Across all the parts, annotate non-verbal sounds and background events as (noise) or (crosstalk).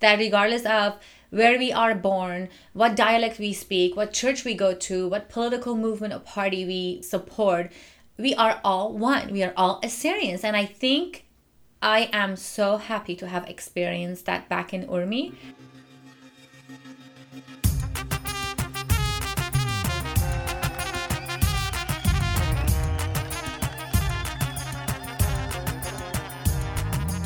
that regardless of where we are born, what dialect we speak, what church we go to, what political movement or party we support, we are all one. We are all Assyrians. And I think I am so happy to have experienced that back in Urmi.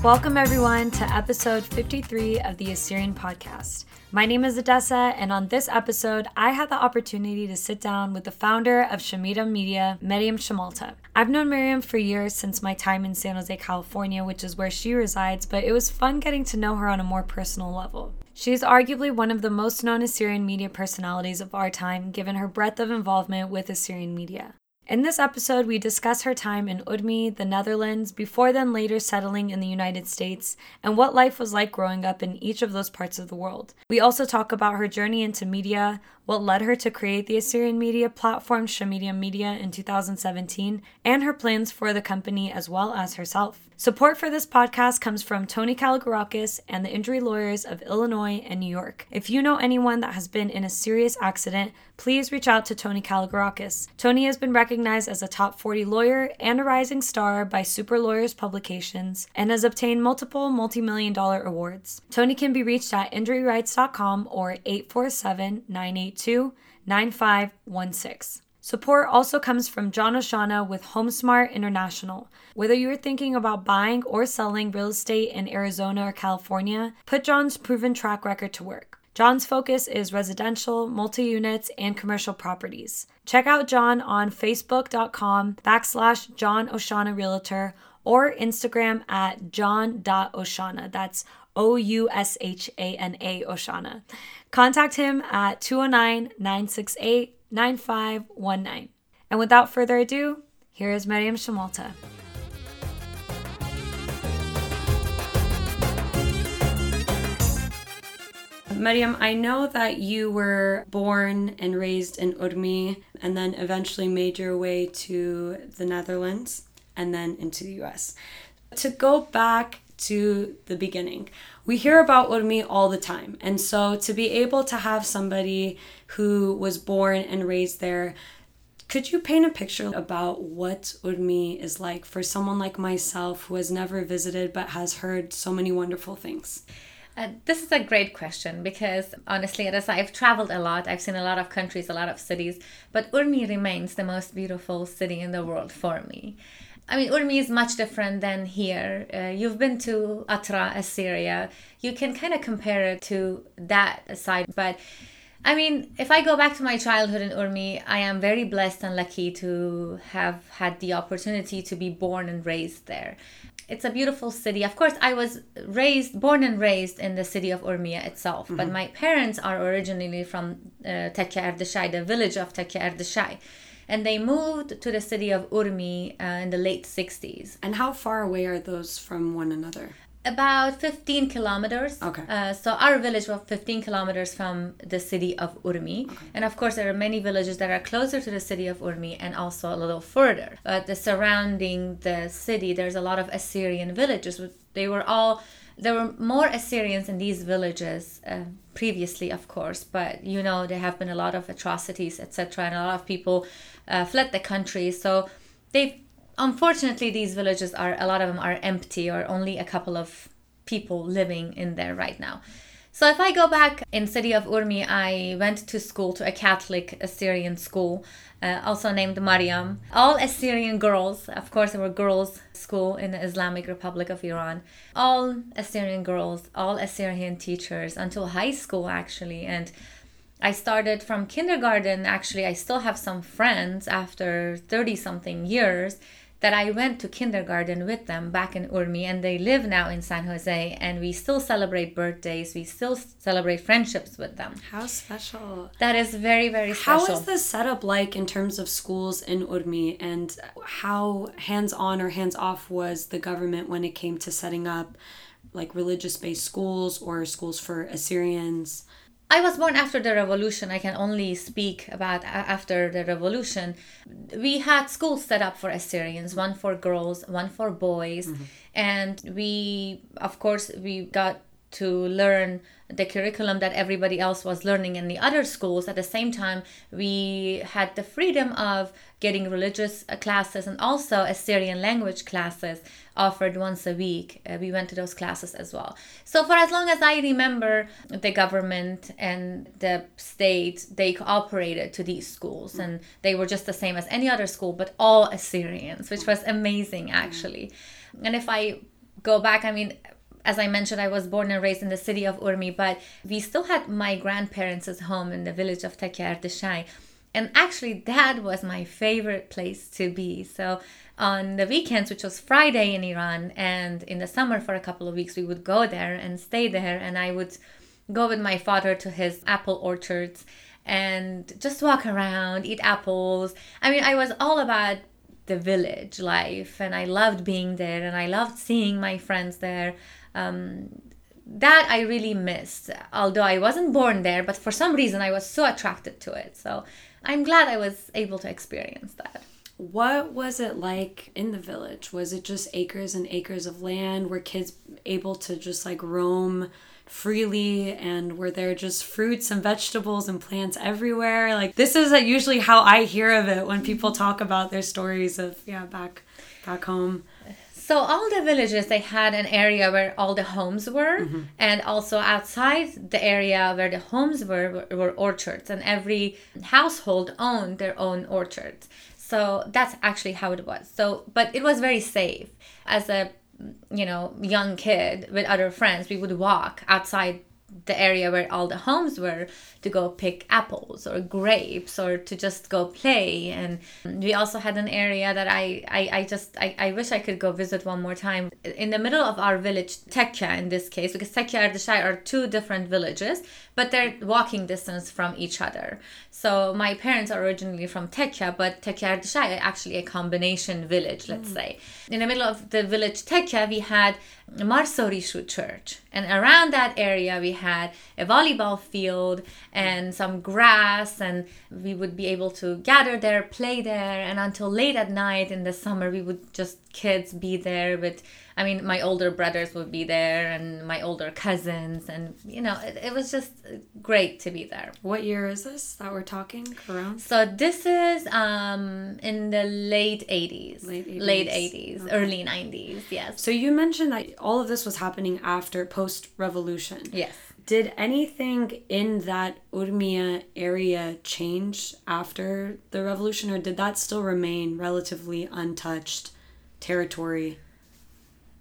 Welcome, everyone, to episode 53 of the Assyrian Podcast. My name is Edessa, and on this episode, I had the opportunity to sit down with the founder of Shamiram Media, Miriam Shamalta. I've known Miriam for years since my time in San Jose, California, which is where she resides, but it was fun getting to know her on a more personal level. She is arguably one of the most known Assyrian media personalities of our time, given her breadth of involvement with Assyrian media. In this episode, we discuss her time in Urmi, the Netherlands, before then later settling in the United States, and what life was like growing up in each of those parts of the world. We also talk about her journey into media, what led her to create the Assyrian media platform Shamiram Media in 2017, and her plans for the company as well as herself. Support for this podcast comes from Tony Kalogerakis and the injury lawyers of Illinois and New York. If you know anyone that has been in a serious accident, please reach out to Tony Kalogerakis. Tony has been recognized as a top 40 lawyer and a rising star by Super Lawyers Publications and has obtained multiple multi million dollar awards. Tony can be reached at injuryrights.com or 847 982 9516. Support also comes from John Oshana with HomeSmart International. Whether you're thinking about buying or selling real estate in Arizona or California, put John's proven track record to work. John's focus is residential, multi units, and commercial properties. Check out John on facebook.com backslash John Oshana Realtor or Instagram at john.oshana. That's O U S H A N A Oshana. Contact him at 209 968 9519. And without further ado, here is Miriam Shamalta. Miriam, I know that you were born and raised in Urmi and then eventually made your way to the Netherlands and then into the US. To go back to the beginning, we hear about Urmi all the time. And so to be able to have somebody who was born and raised there, could you paint a picture about what Urmi is like for someone like myself who has never visited but has heard so many wonderful things? Uh, this is a great question because honestly, as I've traveled a lot, I've seen a lot of countries, a lot of cities, but Urmi remains the most beautiful city in the world for me. I mean, Urmi is much different than here. Uh, you've been to Atra, Assyria. You can kind of compare it to that side. But I mean, if I go back to my childhood in Urmi, I am very blessed and lucky to have had the opportunity to be born and raised there. It's a beautiful city. Of course, I was raised, born and raised in the city of Urmiya itself, mm-hmm. but my parents are originally from uh, Tekke the village of Tekke and they moved to the city of Urmi uh, in the late 60s. And how far away are those from one another? About 15 kilometers. Okay. Uh, so our village was 15 kilometers from the city of Urmi. Okay. And of course, there are many villages that are closer to the city of Urmi and also a little further. But the surrounding the city, there's a lot of Assyrian villages. They were all there were more Assyrians in these villages uh, previously, of course, but you know there have been a lot of atrocities, etc., and a lot of people uh, fled the country. So they, unfortunately, these villages are a lot of them are empty, or only a couple of people living in there right now. So if I go back in city of Urmi, I went to school to a Catholic Assyrian school, uh, also named Mariam. All Assyrian girls, of course, there were girls' school in the Islamic Republic of Iran. All Assyrian girls, all Assyrian teachers until high school actually, and I started from kindergarten. Actually, I still have some friends after 30 something years that I went to kindergarten with them back in Urmi, and they live now in San Jose, and we still celebrate birthdays. We still celebrate friendships with them. How special! That is very, very special. How is the setup like in terms of schools in Urmi, and how hands on or hands off was the government when it came to setting up like religious based schools or schools for Assyrians? I was born after the revolution. I can only speak about after the revolution. We had schools set up for Assyrians, one for girls, one for boys, mm-hmm. and we, of course, we got to learn the curriculum that everybody else was learning in the other schools. At the same time, we had the freedom of getting religious uh, classes and also Assyrian language classes offered once a week. Uh, we went to those classes as well. So, for as long as I remember, the government and the state they cooperated to these schools, and they were just the same as any other school, but all Assyrians, which was amazing actually. And if I go back, I mean, as I mentioned, I was born and raised in the city of Urmi, but we still had my grandparents' home in the village of Tekyerdeshay. And actually, that was my favorite place to be. So, on the weekends, which was Friday in Iran, and in the summer for a couple of weeks, we would go there and stay there. And I would go with my father to his apple orchards and just walk around, eat apples. I mean, I was all about the village life, and I loved being there, and I loved seeing my friends there um, that I really missed. Although I wasn't born there, but for some reason I was so attracted to it. So I'm glad I was able to experience that. What was it like in the village? Was it just acres and acres of land? Were kids able to just like roam freely and were there just fruits and vegetables and plants everywhere? Like this is uh, usually how I hear of it when people talk about their stories of yeah, back back home. So all the villages they had an area where all the homes were, mm-hmm. and also outside the area where the homes were, were, were orchards, and every household owned their own orchards. So that's actually how it was. So, but it was very safe. As a you know young kid with other friends, we would walk outside the area where all the homes were to go pick apples or grapes or to just go play. And we also had an area that i i, I just I, I wish i could go visit one more time. In the middle of our village tekya in this case because tekya and Ardashai are two different villages but they're walking distance from each other. So my parents are originally from tekya but tekya Ardashai actually a combination village let's mm. say. In the middle of the village tekya we had Marsorishu church. And around that area we had a volleyball field and some grass and we would be able to gather there play there. And until late at night in the summer we would just kids be there with i mean my older brothers would be there and my older cousins and you know it, it was just great to be there. What year is this that we're talking? Around? So this is um in the late 80s late 80s, late 80s okay. early 90s yes. So you mentioned that all of this was happening after post revolution yes. Did anything in that Urmia area change after the revolution, or did that still remain relatively untouched territory?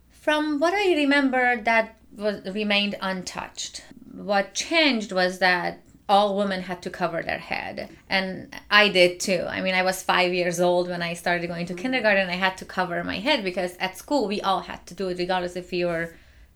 From what I remember, that was remained untouched. What changed was that all women had to cover their head and i did too i mean i was five years old when i started going to mm. kindergarten i had to cover my head because at school we all had to do it regardless if you were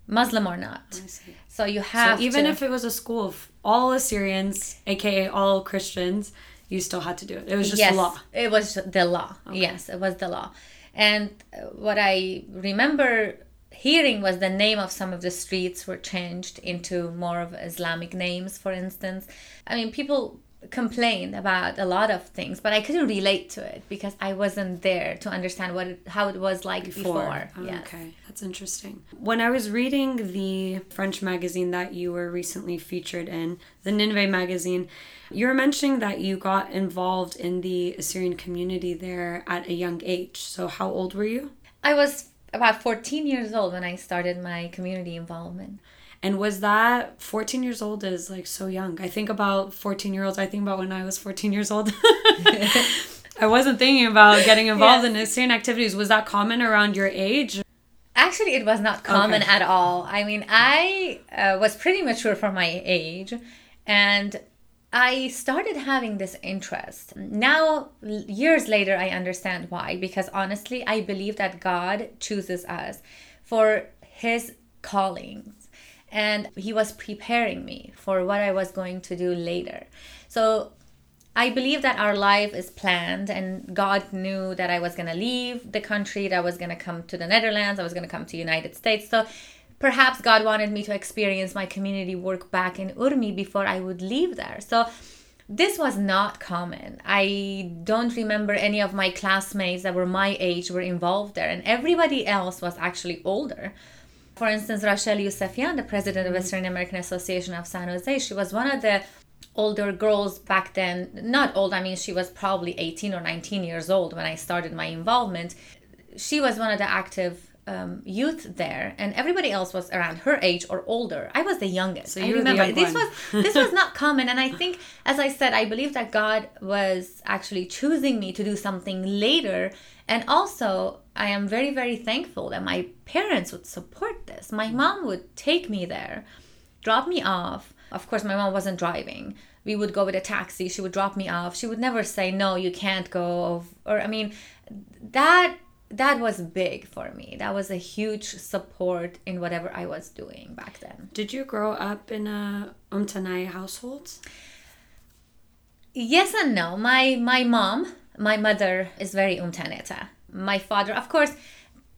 muslim or not so you have so even to, if it was a school of all Assyrians, aka all Christians, you still had to do it. It was just yes, law. It was the law. Okay. Yes, it was the law. And what I remember hearing was the name of some of the streets were changed into more of Islamic names, for instance. I mean, people complained about a lot of things, but I couldn't relate to it because I wasn't there to understand what it, how it was like before. before. Oh, yes. Okay, that's interesting. When I was reading the French magazine that you were recently featured in, the Nineveh magazine, you were mentioning that you got involved in the Assyrian community there at a young age. So, how old were you? I was about 14 years old when I started my community involvement. And was that 14 years old is like so young? I think about 14 year olds. I think about when I was 14 years old. (laughs) I wasn't thinking about getting involved yes. in Assyrian activities. Was that common around your age? Actually, it was not common okay. at all. I mean, I uh, was pretty mature for my age, and I started having this interest. Now, years later, I understand why. Because honestly, I believe that God chooses us for His callings and he was preparing me for what I was going to do later. So I believe that our life is planned, and God knew that I was going to leave the country, that I was going to come to the Netherlands, I was going to come to United States. So perhaps God wanted me to experience my community work back in Urmi before I would leave there. So this was not common. I don't remember any of my classmates that were my age were involved there, and everybody else was actually older For instance, Rachel Yousefian, the president of mm-hmm. Assyrian American Association of San Jose, she was one of the older girls back then. Not old, I mean, she was probably 18 or 19 years old when I started my involvement. She was one of the active um, youth there, and everybody else was around her age or older. I was the youngest. So you I remember this one. was this was (laughs) not common, and I think, as I said, I believe that God was actually choosing me to do something later, and also I am very very thankful that my parents would support this. My mom would take me there, drop me off. Of course, my mom wasn't driving. We would go with a taxi. She would drop me off. She would never say no, you can't go. Or I mean, that that was big for me. That was a huge support in whatever I was doing back then. Did you grow up in a Umtanai household? Yes and no. My my mom, my mother is very Umtaneta. My father, of course,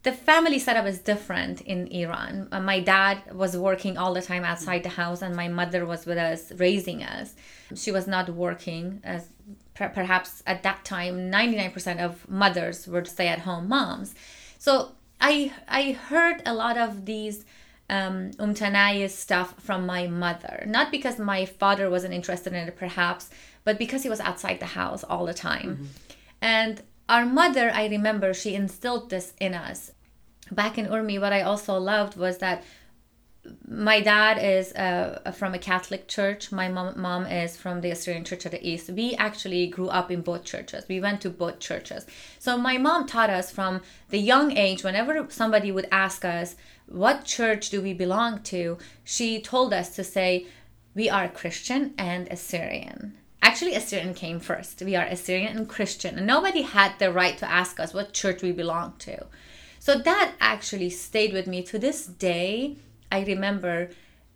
the family setup is different in Iran. Uh, my dad was working all the time outside the house, and my mother was with us, raising us. She was not working as per- perhaps at that time 99% of mothers were stay at home moms. So i i heard a lot of these um, umtanaya stuff from my mother. Not because my father wasn't interested in it perhaps but because he was outside the house all the time. Mm-hmm. and our mother i remember she instilled this in us. Back in urmi what i also loved was that my dad is uh, from a Catholic church. My mom, mom is from the Assyrian Church of the East. We actually grew up in both churches. We went to both churches. So my mom taught us from the young age, whenever somebody would ask us, what church do we belong to? She told us to say, we are Christian and Assyrian. Actually, Assyrian came first. We are Assyrian and Christian. And nobody had the right to ask us what church we belong to. So that actually stayed with me to this day I remember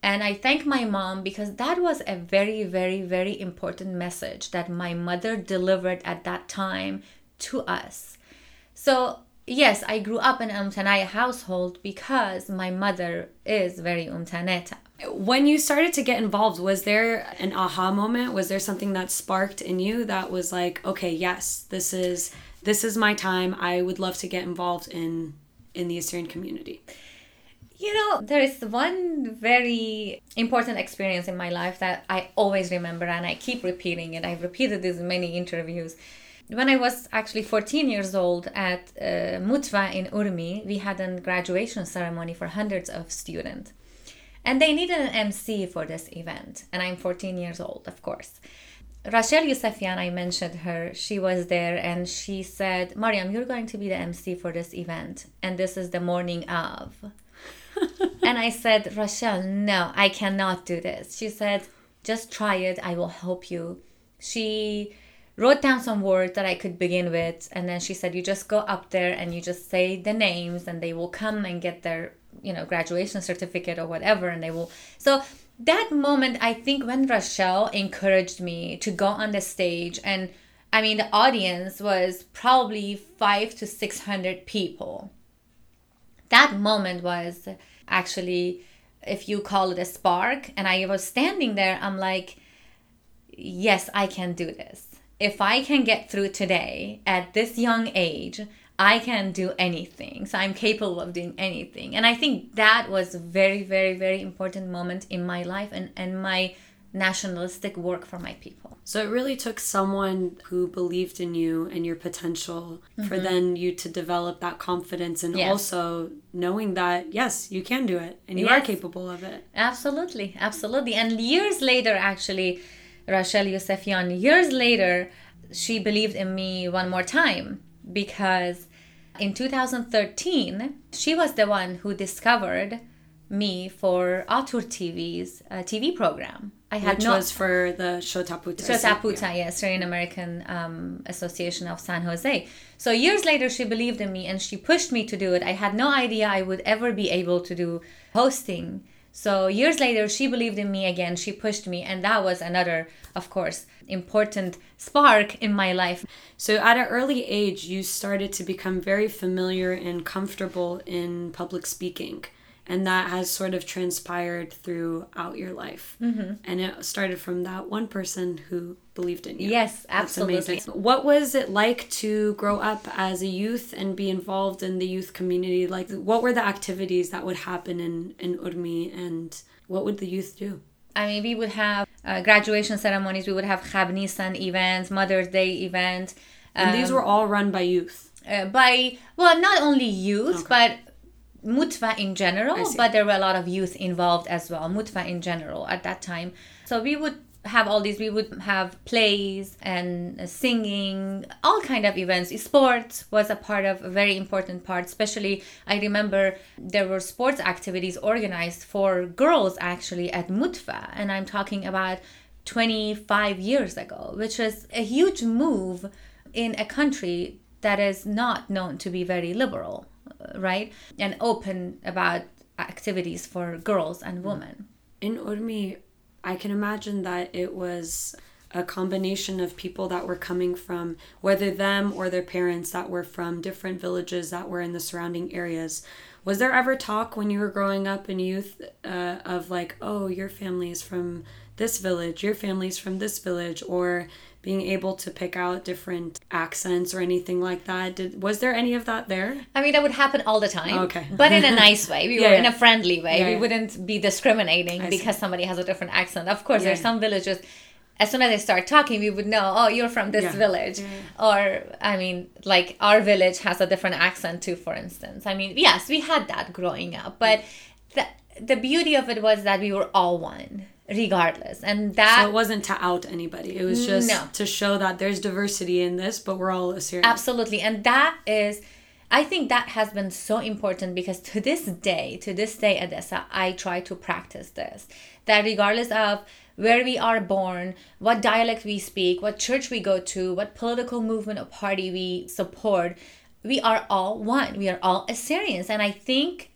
and I thank my mom because that was a very, very, very important message that my mother delivered at that time to us. So, yes, I grew up in an Umtanaya household because my mother is very Umtaneta. When you started to get involved, was there an aha moment? Was there something that sparked in you that was like, okay, yes, this is this is my time. I would love to get involved in in the Assyrian community. You know, there is one very important experience in my life that I always remember and I keep repeating it. I've repeated this in many interviews. When I was actually 14 years old at uh, Mutwa in Urmi, we had a graduation ceremony for hundreds of students. And they needed an MC for this event. And I'm 14 years old, of course. Rachel Yousefian, I mentioned her, she was there and she said, Mariam, you're going to be the MC for this event. And this is the morning of (laughs) and I said, Rachel, no, I cannot do this. She said, just try it. I will help you. She wrote down some words that I could begin with. And then she said, you just go up there and you just say the names and they will come and get their, you know, graduation certificate or whatever. And they will. So that moment, I think when Rachel encouraged me to go on the stage and I mean, the audience was probably five to 600 people that moment was actually if you call it a spark and i was standing there i'm like yes i can do this. If i can get through today at this young age i can do anything. So i'm capable of doing anything. And i think that was a very very very important moment in my life and and my nationalistic work for my people. So it really took someone who believed in you and your potential mm-hmm. for then you to develop that confidence and yes. also knowing that yes, you can do it and you yes. are capable of it. Absolutely, absolutely. And years later actually Rachel Yousefian years later she believed in me one more time because in 2013 she was the one who discovered me for Atur TV's uh, TV program I had Which was for the Shotaputa. Shotaputa, yeah. yes, Syrian American um, Association of San Jose. So years later, she believed in me and she pushed me to do it. I had no idea I would ever be able to do hosting. So years later, she believed in me again. She pushed me, and that was another, of course, important spark in my life. So at an early age, you started to become very familiar and comfortable in public speaking and that has sort of transpired throughout your life. Mm-hmm. And it started from that one person who believed in you. Yes, absolutely. What was it like to grow up as a youth and be involved in the youth community? Like, what were the activities that would happen in, in Urmi and what would the youth do? I mean, we would have uh, graduation ceremonies, we would have Khabnisan events, Mother's Day events. Um, and these um, were all run by youth? Uh, by, well, not only youth, okay. but Mutfa in general, but there were a lot of youth involved as well. Mutfa in general at that time. So we would have all these we would have plays and singing all kind of events sports was a part of a very important part especially i remember there were sports activities organized for girls actually at mutfa and i'm talking about 25 years ago which was a huge move in a country that is not known to be very liberal right? And open about activities for girls and women. In Urmi, I can imagine that it was a combination of people that were coming from whether them or their parents that were from different villages that were in the surrounding areas. Was there ever talk when you were growing up in youth uh, of like, oh, your family is from this village, your family's from this village, or being able to pick out different accents or anything like that. Did was there any of that there? I mean, that would happen all the time. Okay, but in a (laughs) nice way. We yeah, were yeah. in a friendly way. Yeah, we wouldn't be discriminating I because see. somebody has a different accent. Of course, there's some villages. As soon as they start talking, we would know, oh, you're from this village. Or, I mean, like our village has a different accent too, for instance. I mean, yes, we had that growing up. But the, the beauty of it was that we were all one regardless and that so it wasn't to out anybody it was just no. to show that there's diversity in this but we're all Assyrian absolutely and that is I think that has been so important because to this day, to this day, Edessa, I try to practice this. That regardless of where we are born, what dialect we speak, what church we go to, what political movement or party we support, we are all one. We are all Assyrians. And I think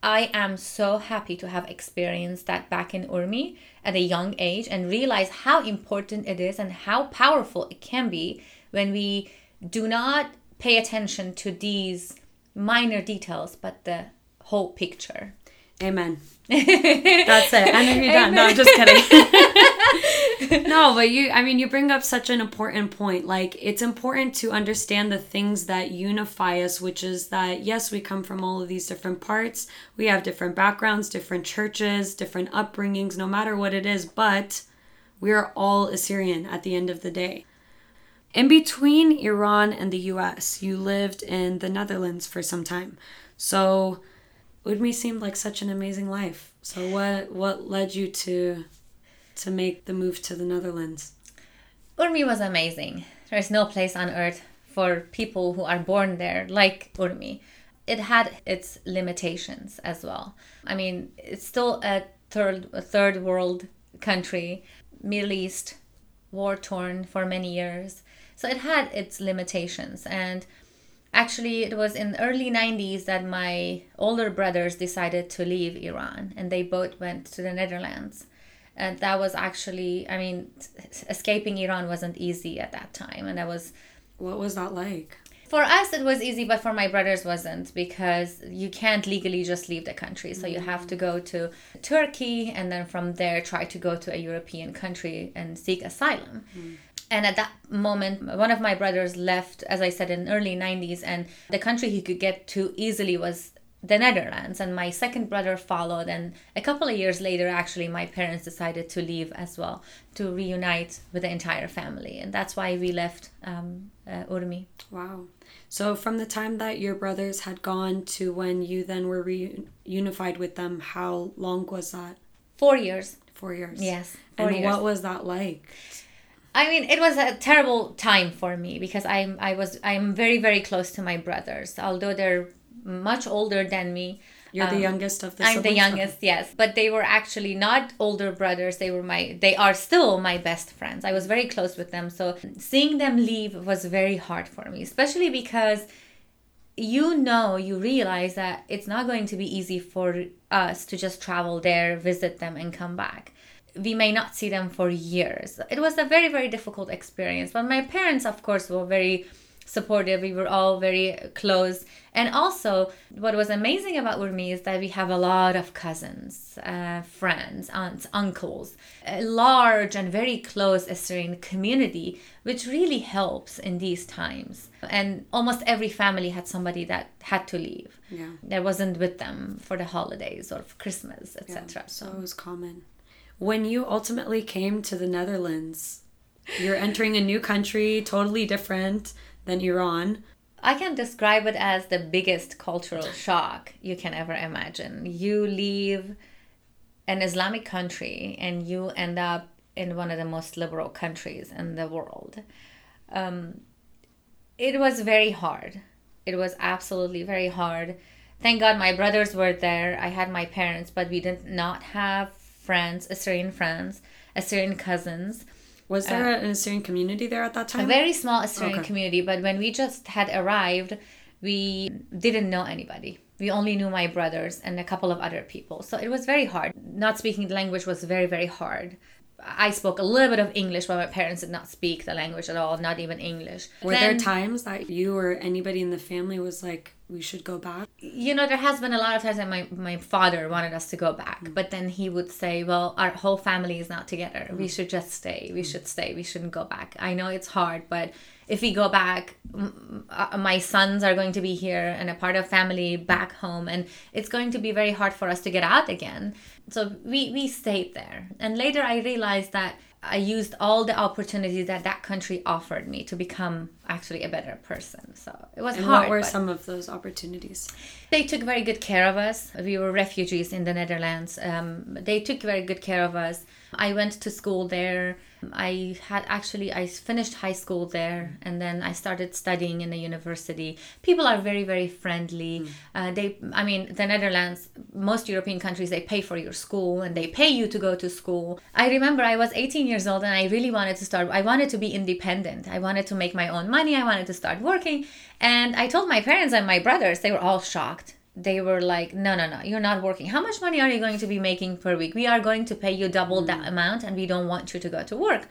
I am so happy to have experienced that back in Urmi at a young age and realize how important it is and how powerful it can be when we do not pay attention to these minor details but the whole picture. Amen. (laughs) That's it. And then you're done. No, I'm just kidding. (laughs) no, but you, I mean, you bring up such an important point. Like, it's important to understand the things that unify us, which is that, yes, we come from all of these different parts. We have different backgrounds, different churches, different upbringings, no matter what it is, but we are all Assyrian at the end of the day. In between Iran and the US, you lived in the Netherlands for some time. So, Urmi seemed like such an amazing life. So what what led you to to make the move to the Netherlands? Urmi was amazing. There's no place on earth for people who are born there like Urmi. It had its limitations as well. I mean, it's still a third a third world country, Middle East, war torn for many years. So it had its limitations and actually it was in the early 90s that my older brothers decided to leave iran and they both went to the netherlands. And that was actually i mean escaping iran wasn't easy at that time and that was what was that like? For us it was easy but for my brothers wasn't because you can't legally just leave the country. So you have to go to turkey and then from there try to go to a european country and seek asylum. Mm and at that moment one of my brothers left as i said in early 90s and the country he could get to easily was the netherlands. And my second brother followed and a couple of years later actually my parents decided to leave as well to reunite with the entire family. And that's why we left um, uh, urmi. Wow. So from the time that your brothers had gone to when you then were reunified with them how long was that? Four years. Four years. Yes four and years. what was that like I mean, it was a terrible time for me because I'm I was I'm very very close to my brothers, although they're much older than me. You're um, the youngest of the. I'm the youngest, yes, but they were actually not older brothers. They were my. They are still my best friends. I was very close with them, so seeing them leave was very hard for me, especially because you know you realize that it's not going to be easy for us to just travel there visit them and come back we may not see them for years. It was a very, very difficult experience. But my parents, of course, were very supportive. We were all very close. And also, what was amazing about Urmi is that we have a lot of cousins, uh, friends, aunts, uncles, a large and very close Assyrian community, which really helps in these times. And almost every family had somebody that had to leave. Yeah. That wasn't with them for the holidays or for Christmas, etc. Yeah, so it was common. When you ultimately came to the Netherlands, you're entering a new country, totally different than Iran. I can describe it as the biggest cultural shock you can ever imagine. You leave an Islamic country and you end up in one of the most liberal countries in the world. Um, it was very hard. It was absolutely very hard. Thank God my brothers were there. I had my parents, but we did not have friends, Assyrian friends, Assyrian cousins. Was there uh, an Assyrian community there at that time? A very small Assyrian okay. community, but when we just had arrived, we didn't know anybody. We only knew my brothers and a couple of other people. So it was very hard. Not speaking the language was very, very hard. I spoke a little bit of English, but my parents did not speak the language at all, not even English. Were then, there times that you or anybody in the family was like, we should go back? You know, there has been a lot of times that my, my father wanted us to go back, mm. but then he would say, well, our whole family is not together. Mm. We should just stay. We mm. should stay. We shouldn't go back. I know it's hard, but if we go back, uh, my sons are going to be here and a part of family back home, and it's going to be very hard for us to get out again. So we, we stayed there. And later I realized that I used all the opportunities that that country offered me to become actually a better person. So it was and hard. What were some of those opportunities? They took very good care of us. We were refugees in the Netherlands. Um, they took very good care of us. I went to school there. I had actually I finished high school there, and then I started studying in the university. People are very very friendly. Mm. Uh, they, I mean, the Netherlands, most European countries, they pay for your school and they pay you to go to school. I remember I was 18 years old and I really wanted to start. I wanted to be independent. I wanted to make my own money. I wanted to start working, and I told my parents and my brothers. They were all shocked they were like, no, no, no, you're not working. How much money are you going to be making per week? We are going to pay you double that mm. amount and we don't want you to go to work.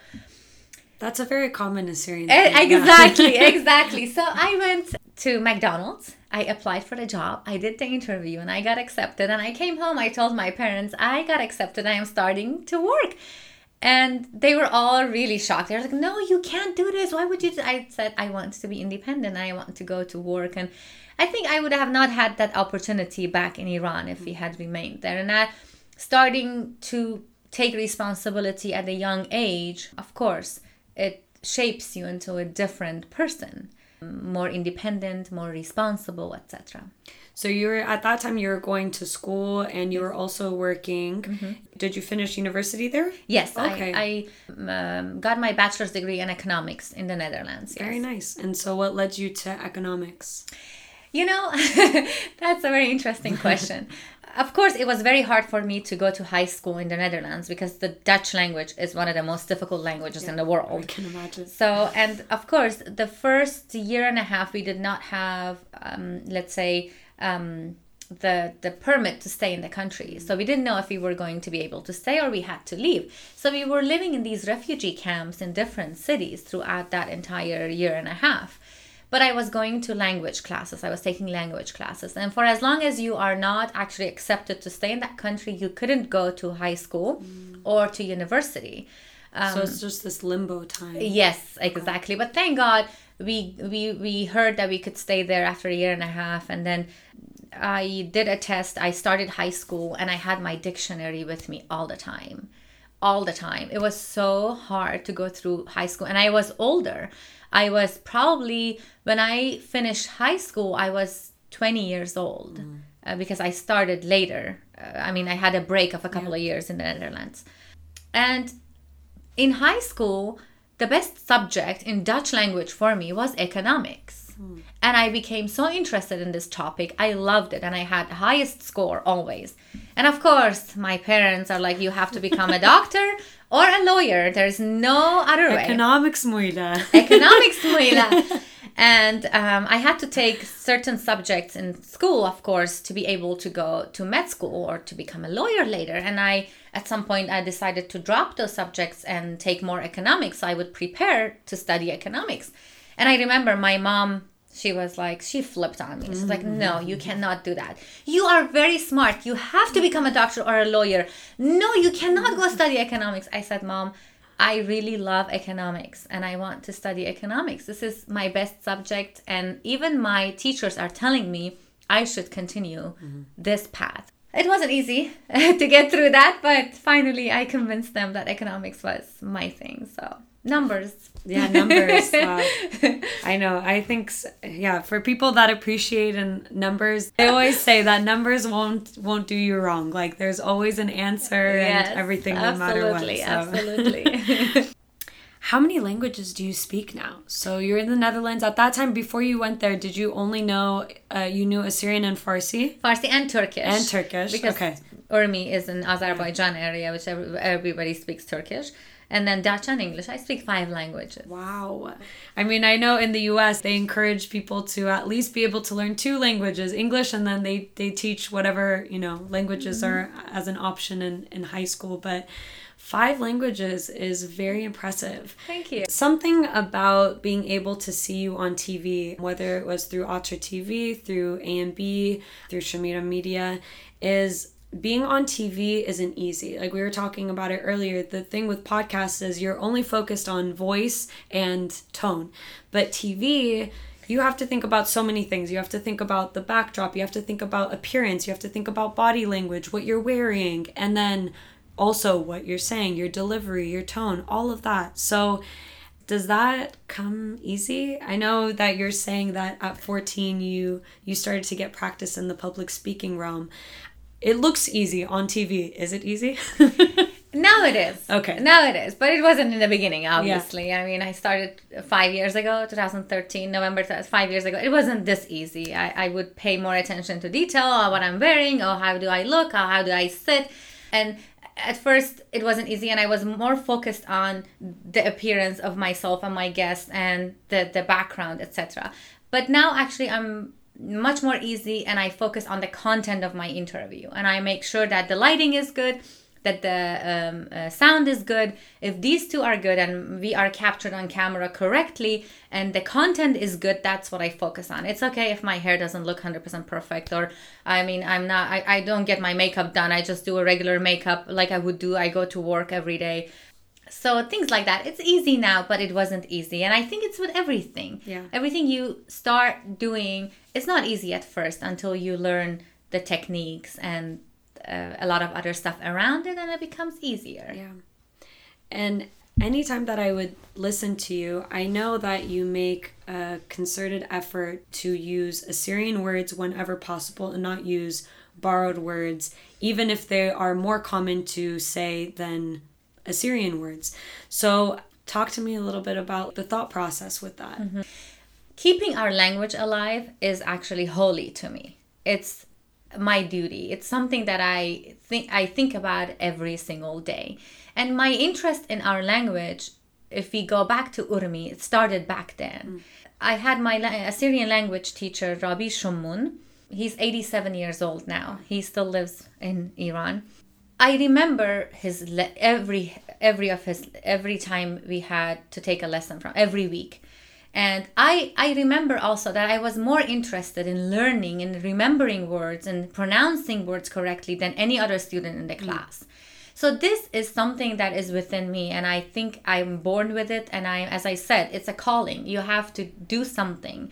That's a very common Assyrian thing. Exactly, (laughs) exactly. So I went to McDonald's. I applied for the job. I did the interview and I got accepted. And I came home. I told my parents, I got accepted. I am starting to work. And they were all really shocked. They're like, no, you can't do this. Why would you? I said, I want to be independent. I want to go to work. And I think I would have not had that opportunity back in Iran if we had remained there. And I, starting to take responsibility at a young age, of course, it shapes you into a different person, more independent, more responsible, etc. So you were at that time you were going to school and you were also working. Mm-hmm. Did you finish university there? Yes, okay. I, I um, got my bachelor's degree in economics in the Netherlands. Yes. Very nice. And so what led you to economics? You know, (laughs) that's a very interesting question. (laughs) of course, it was very hard for me to go to high school in the Netherlands because the Dutch language is one of the most difficult languages yeah, in the world. I can imagine. So, and of course, the first year and a half, we did not have, um, let's say, um, the the permit to stay in the country. So we didn't know if we were going to be able to stay or we had to leave. So we were living in these refugee camps in different cities throughout that entire year and a half but I was going to language classes. I was taking language classes. And for as long as you are not actually accepted to stay in that country, you couldn't go to high school mm. or to university. Um, so it's just this limbo time. Yes, exactly. But thank God we we we heard that we could stay there after a year and a half and then I did a test. I started high school and I had my dictionary with me all the time. All the time. It was so hard to go through high school and I was older. I was probably, when I finished high school, I was 20 years old mm. uh, because I started later. Uh, I mean, I had a break of a couple yeah. of years in the Netherlands. And in high school, the best subject in Dutch language for me was economics. Mm. And I became so interested in this topic. I loved it and I had the highest score always. And of course, my parents are like, you have to become a (laughs) doctor or a lawyer. There's no other way. Economics muila. Economics muila. (laughs) and um, I had to take certain subjects in school, of course, to be able to go to med school or to become a lawyer later. And I, at some point, I decided to drop those subjects and take more economics. So I would prepare to study economics. And I remember my mom she was like she flipped on me she's like no you cannot do that you are very smart you have to become a doctor or a lawyer no you cannot go study economics i said mom i really love economics and i want to study economics. This is my best subject and even my teachers are telling me i should continue mm-hmm. this path. It wasn't easy (laughs) to get through that but finally i convinced them that economics was my thing so numbers. Yeah numbers. (laughs) Uh, i know. I think yeah for people that appreciate in numbers they always say that numbers won't won't do you wrong. Like there's always an answer Yes, and everything no matter what absolutely, so. absolutely. (laughs) How many languages do you speak now? So you're in the netherlands. At that time before you went there did you only know uh, you knew assyrian and farsi? Farsi and Turkish. And Turkish, Because okay. Urmi is in Azerbaijan area, which everybody speaks Turkish. And then Dutch and English. I speak five languages. Wow. I mean, I know in the US they encourage people to at least be able to learn two languages, English and then they they teach whatever, you know, languages mm-hmm. are as an option in in high school, but five languages is very impressive. Thank you. Something about being able to see you on TV, whether it was through Atur TV, through AMB, through Shamiram Media, is being on TV isn't easy. Like we were talking about it earlier, the thing with podcasts is you're only focused on voice and tone. But TV, you have to think about so many things. You have to think about the backdrop, you have to think about appearance, you have to think about body language, what you're wearing, and then also what you're saying, your delivery, your tone, all of that. So does that come easy? I know that you're saying that at 14 you you started to get practice in the public speaking realm. It looks easy on TV. Is it easy? (laughs) Now it is. Okay. Now it is. But it wasn't in the beginning, obviously. I mean, I started five years ago, 2013, November, five years ago. It wasn't this easy. I, I would pay more attention to detail, or what I'm wearing, or how do I look, or how do I sit. And at first, it wasn't easy, and I was more focused on the appearance of myself and my guests and the, the background, etc. But now, actually, I'm much more easy and I focus on the content of my interview and I make sure that the lighting is good, that the um, uh, sound is good. If these two are good and we are captured on camera correctly and the content is good, that's what I focus on. It's okay if my hair doesn't look 100% perfect or I mean, I'm not, I, I don't get my makeup done. I just do a regular makeup like I would do. I go to work every day. So things like that. It's easy now, but it wasn't easy. And I think it's with everything. Yeah. Everything you start doing, it's not easy at first until you learn the techniques and uh, a lot of other stuff around it and it becomes easier. Yeah. And anytime that I would listen to you, I know that you make a concerted effort to use Assyrian words whenever possible and not use borrowed words, even if they are more common to say than Assyrian words. So, talk to me a little bit about the thought process with that. Mm-hmm. keeping our language alive is actually holy to me. It's my duty. It's something that I think I think about every single day. And my interest in our language, if we go back to Urmi, it started back then. Mm. I had my la- Assyrian language teacher Rabi Shummun. He's 87 years old now. He still lives in Iran. I remember his le- every every of his every time we had to take a lesson from every week. And I, I remember also that I was more interested in learning and remembering words and pronouncing words correctly than any other student in the mm. class. So this is something that is within me and I think I'm born with it and I as I said, it's a calling. You have to do something.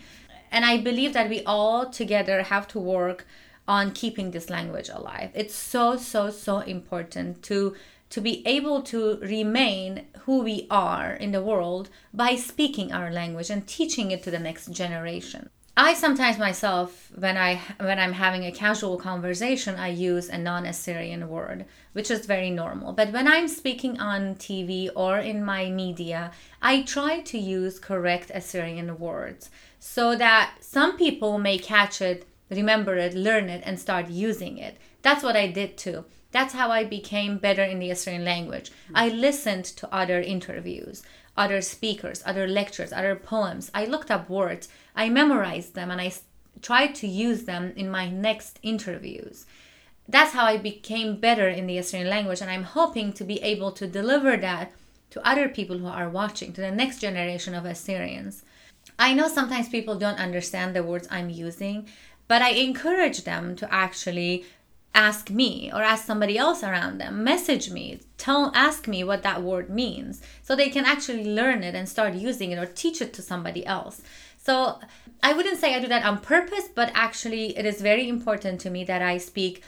And I believe that we all together have to work on keeping this language alive. It's so so so important to to be able to remain who we are in the world by speaking our language and teaching it to the next generation. I sometimes myself when I when I'm having a casual conversation I use a non-Assyrian word which is very normal but when I'm speaking on TV or in my media I try to use correct Assyrian words so that some people may catch it remember it learn it and start using it that's what I did too that's how I became better in the Assyrian language. Mm. I listened to other interviews, other speakers, other lectures, other poems. I looked up words, I memorized them, and I tried to use them in my next interviews. That's how I became better in the Assyrian language, and I'm hoping to be able to deliver that to other people who are watching, to the next generation of Assyrians. I know sometimes people don't understand the words I'm using, but I encourage them to actually ask me or ask somebody else around them message me tell ask me what that word means so they can actually learn it and start using it or teach it to somebody else. So i wouldn't say i do that on purpose but actually it is very important to me that i speak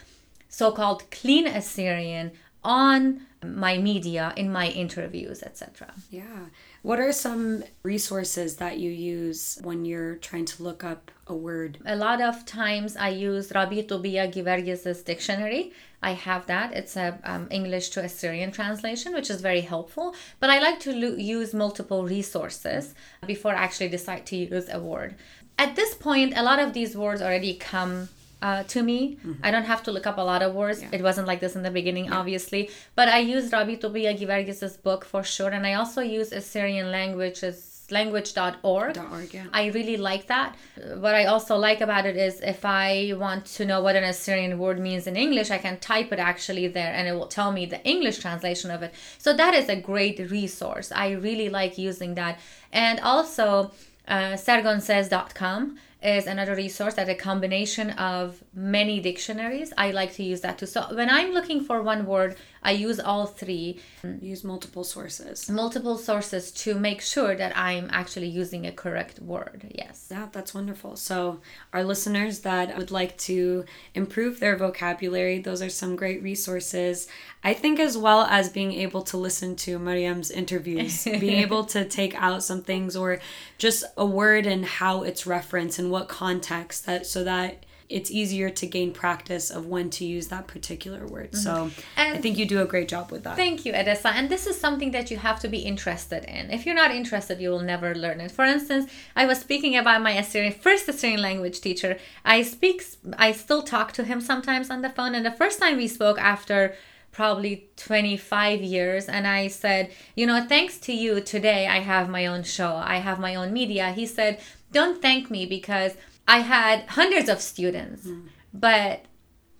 so-called clean assyrian on my media in my interviews etc yeah what are some resources that you use when you're trying to look up a word? A lot of times I use Rabbi Tobia Givergis's dictionary. I have that. It's a um, English to Assyrian translation, which is very helpful. But I like to lo- use multiple resources before I actually decide to use a word. At this point, a lot of these words already come uh, to me. Mm-hmm. I don't have to look up a lot of words. Yeah. It wasn't like this in the beginning, yeah. obviously. But I use Rabbi Tobia Givergis's book for sure. And I also use Assyrian languages language.org. .org, yeah. I really like that. What I also like about it is if I want to know what an Assyrian word means in English, I can type it actually there and it will tell me the English translation of it. So that is a great resource. I really like using that. And also, uh, sergonsays.com is another resource that a combination of many dictionaries. I like to use that too. So when I'm looking for one word, I use all three. Use multiple sources. Multiple sources to make sure that I'm actually using a correct word. Yes. Yeah, that's wonderful. So, our listeners that would like to improve their vocabulary, those are some great resources. I think, as well as being able to listen to Mariam's interviews, (laughs) being able to take out some things or just a word and how it's referenced and what context that so that it's easier to gain practice of when to use that particular word. Mm-hmm. So and I think you do a great job with that. Thank you, Edessa. And this is something that you have to be interested in. If you're not interested, you will never learn it. For instance, I was speaking about my Assyrian first Assyrian language teacher. I speak I still talk to him sometimes on the phone and the first time we spoke after probably 25 years and i said you know thanks to you today i have my own show i have my own media he said don't thank me because I had hundreds of students, mm. but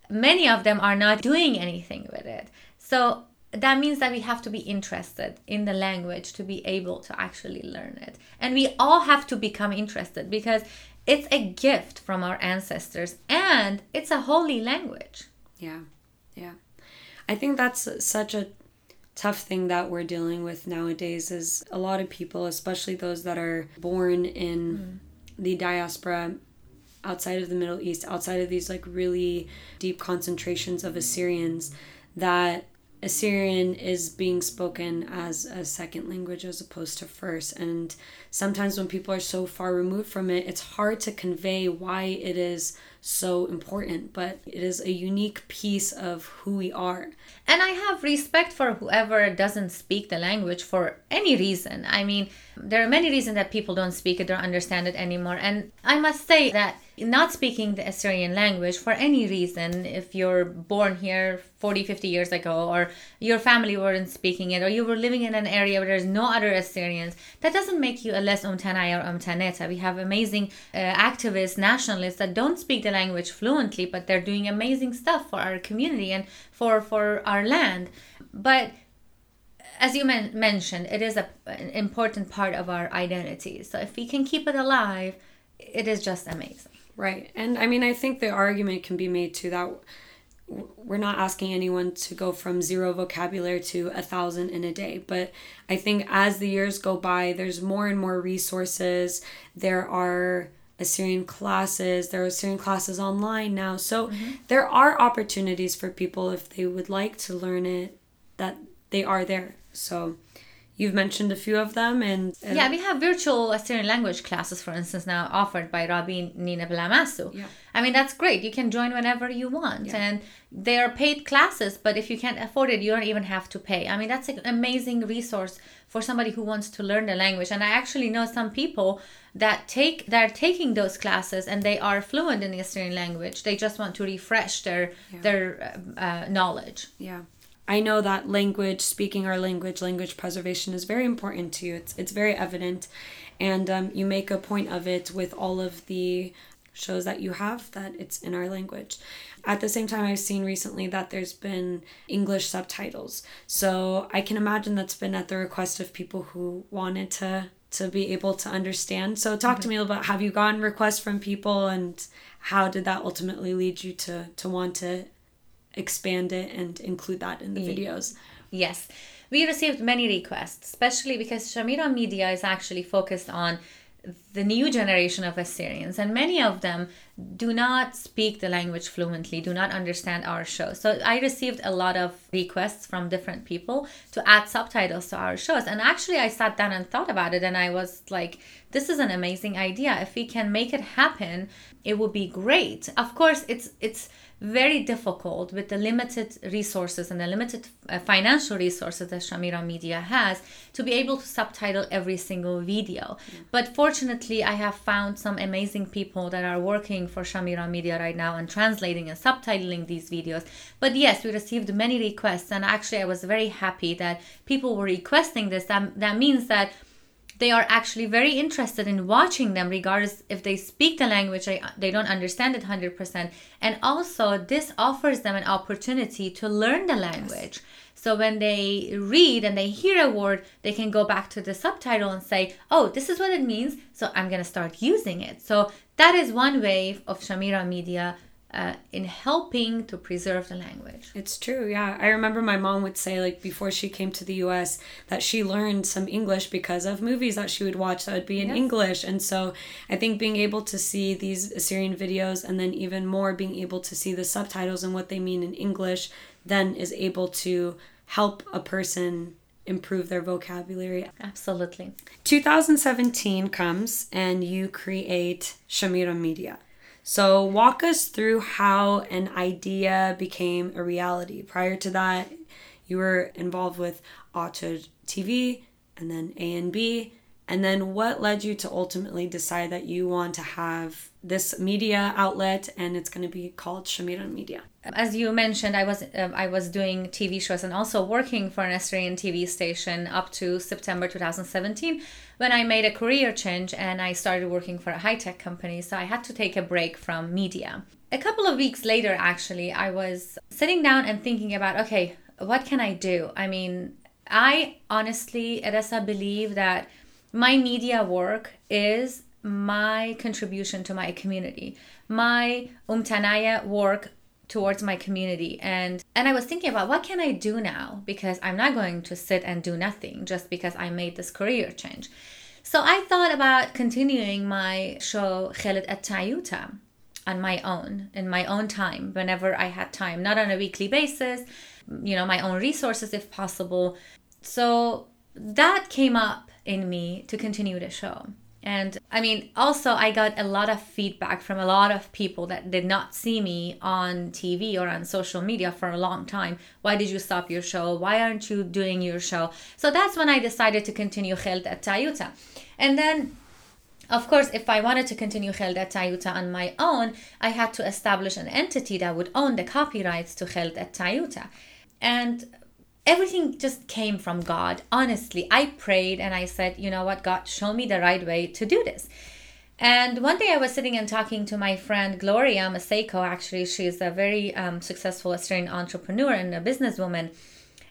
many of them are not doing anything with it. So that means that we have to be interested in the language to be able to actually learn it. And we all have to become interested because it's a gift from our ancestors and it's a holy language. Yeah. Yeah. I think that's such a tough thing that we're dealing with nowadays is a lot of people, especially those that are born in mm. the diaspora, outside of the Middle East, outside of these like really deep concentrations of Assyrians, that Assyrian is being spoken as a second language as opposed to first. And sometimes when people are so far removed from it, it's hard to convey why it is so important, but it is a unique piece of who we are. And I have respect for whoever doesn't speak the language for any reason. I mean, there are many reasons that people don't speak it, don't understand it anymore. And I must say that not speaking the Assyrian language for any reason, if you're born here 40, 50 years ago, or your family weren't speaking it, or you were living in an area where there's no other Assyrians, that doesn't make you a less Umtanai or Umtaneta. We have amazing uh, activists, nationalists that don't speak the language fluently, but they're doing amazing stuff for our community and for, for our land. But as you men- mentioned, it is a, an important part of our identity. So if we can keep it alive, it is just amazing. Right. And I mean, I think the argument can be made too that we're not asking anyone to go from zero vocabulary to a thousand in a day. But I think as the years go by, there's more and more resources. There are Assyrian classes, there are Assyrian classes online now. So mm-hmm. there are opportunities for people if they would like to learn it that they are there. So You've mentioned a few of them, and, and yeah, we have virtual Assyrian language classes, for instance, now offered by Rabbi Nina Belamasu. Yeah. I mean, that's great. You can join whenever you want, yeah. and they are paid classes. But if you can't afford it, you don't even have to pay. I mean, that's an amazing resource for somebody who wants to learn the language. And I actually know some people that take that are taking those classes and they are fluent in the Assyrian language. They just want to refresh their yeah. their uh, knowledge. Yeah. I know that language, speaking our language, language preservation is very important to you. It's, it's very evident. And um, you make a point of it with all of the shows that you have that it's in our language. At the same time, I've seen recently that there's been English subtitles. So I can imagine that's been at the request of people who wanted to to be able to understand. So talk to me a little about have you gotten requests from people and how did that ultimately lead you to to want to expand it and include that in the videos? Yes. We received many requests, especially because Shamiram Media is actually focused on the new generation of Assyrians, and many of them do not speak the language fluently, do not understand our show. So I received a lot of requests from different people to add subtitles to our shows. And actually, I sat down and thought about it, and I was like, this is an amazing idea. If we can make it happen, it would be great. Of course, it's it's very difficult with the limited resources and the limited uh, financial resources that Shamiram Media has to be able to subtitle every single video. But fortunately, I have found some amazing people that are working for Shamiram Media right now and translating and subtitling these videos. But yes, we received many requests, and actually, I was very happy that people were requesting this. That, that means that they are actually very interested in watching them regardless if they speak the language they don't understand it 100% and also this offers them an opportunity to learn the language yes. so when they read and they hear a word they can go back to the subtitle and say oh this is what it means so i'm going to start using it so that is one way of shamiram media uh, in helping to preserve the language. It's true, yeah. I remember my mom would say, like, before she came to the US, that she learned some English because of movies that she would watch that would be in yes. English. And so I think being able to see these Assyrian videos and then even more being able to see the subtitles and what they mean in English then is able to help a person improve their vocabulary. Absolutely. 2017 comes and you create Shamiram Media. So, walk us through how an idea became a reality. Prior to that, you were involved with Atur TV and then A and B. And then what led you to ultimately decide that you want to have this media outlet and it's going to be called Shamiram Media? As you mentioned, I was uh, I was doing TV shows and also working for an Assyrian TV station up to September 2017 when I made a career change and I started working for a high tech company. So I had to take a break from media. A couple of weeks later, actually, I was sitting down and thinking about okay, what can I do? I mean, I honestly, Edessa, believe that my media work is my contribution to my community, my umtanaya work towards my community. And and I was thinking about what can I do now? Because I'm not going to sit and do nothing just because I made this career change. So I thought about continuing my show Khalid at Tayuta on my own in my own time whenever I had time not on a weekly basis you know my own resources if possible. So that came up in me to continue the show and I mean, also, I got a lot of feedback from a lot of people that did not see me on TV or on social media for a long time. Why did you stop your show? Why aren't you doing your show? So that's when I decided to continue Kheld at Tayuta. And then of course, if I wanted to continue Khelda Tayuta on my own, I had to establish an entity that would own the copyrights to Khelda Tayuta. And everything just came from God. Honestly, I prayed and I said, you know what, God, show me the right way to do this. And one day I was sitting and talking to my friend Gloria Maseko. Actually, she's a very um, successful Australian entrepreneur and a businesswoman.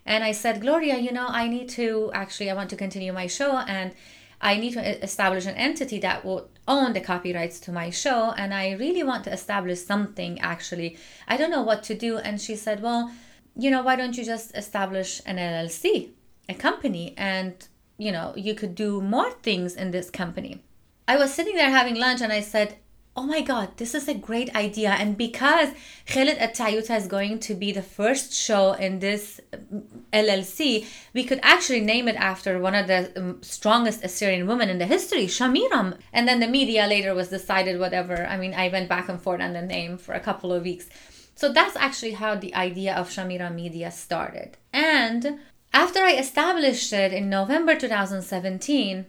And I said, Gloria, you know, I need to actually, I want to continue my show and I need to establish an entity that will own the copyrights to my show. And I really want to establish something actually. I don't know what to do. And she said, well, you know, why don't you just establish an LLC, a company, and, you know, you could do more things in this company. I was sitting there having lunch and I said, oh my god this is a great idea. And because Khalid at Tayuta is going to be the first show in this um, LLC we could actually name it after one of the um, strongest Assyrian women in the history Shamiram. And then the media later was decided whatever. I mean I went back and forth on the name for a couple of weeks so that's actually how the idea of Shamiram Media started. And after I established it in November 2017,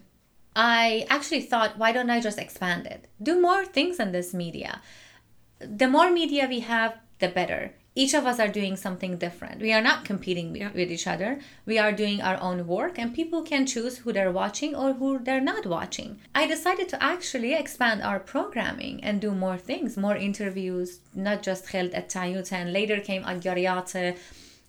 I actually thought, why don't I just expand it? Do more things in this media. The more media we have, the better each of us are doing something different. We are not competing yeah. with each other. We are doing our own work, and people can choose who they're watching or who they're not watching. I decided to actually expand our programming and do more things, more interviews, not just held at Tayuta, and later came Agyariate,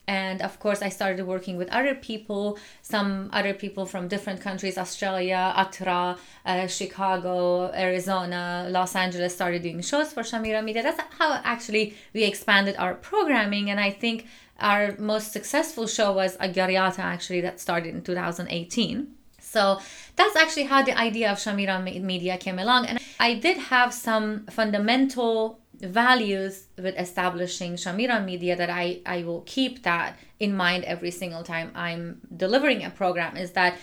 and of course i started working with other people some other people from different countries australia atra uh, chicago arizona los angeles started doing shows for shamiram media. That's how actually we expanded our programming. And i think our most successful show was Agariata actually that started in 2018 so that's actually how the idea of Shamiram Media came along. And I did have some fundamental values with establishing Shamiram Media that I, I will keep that in mind every single time I'm delivering a program is that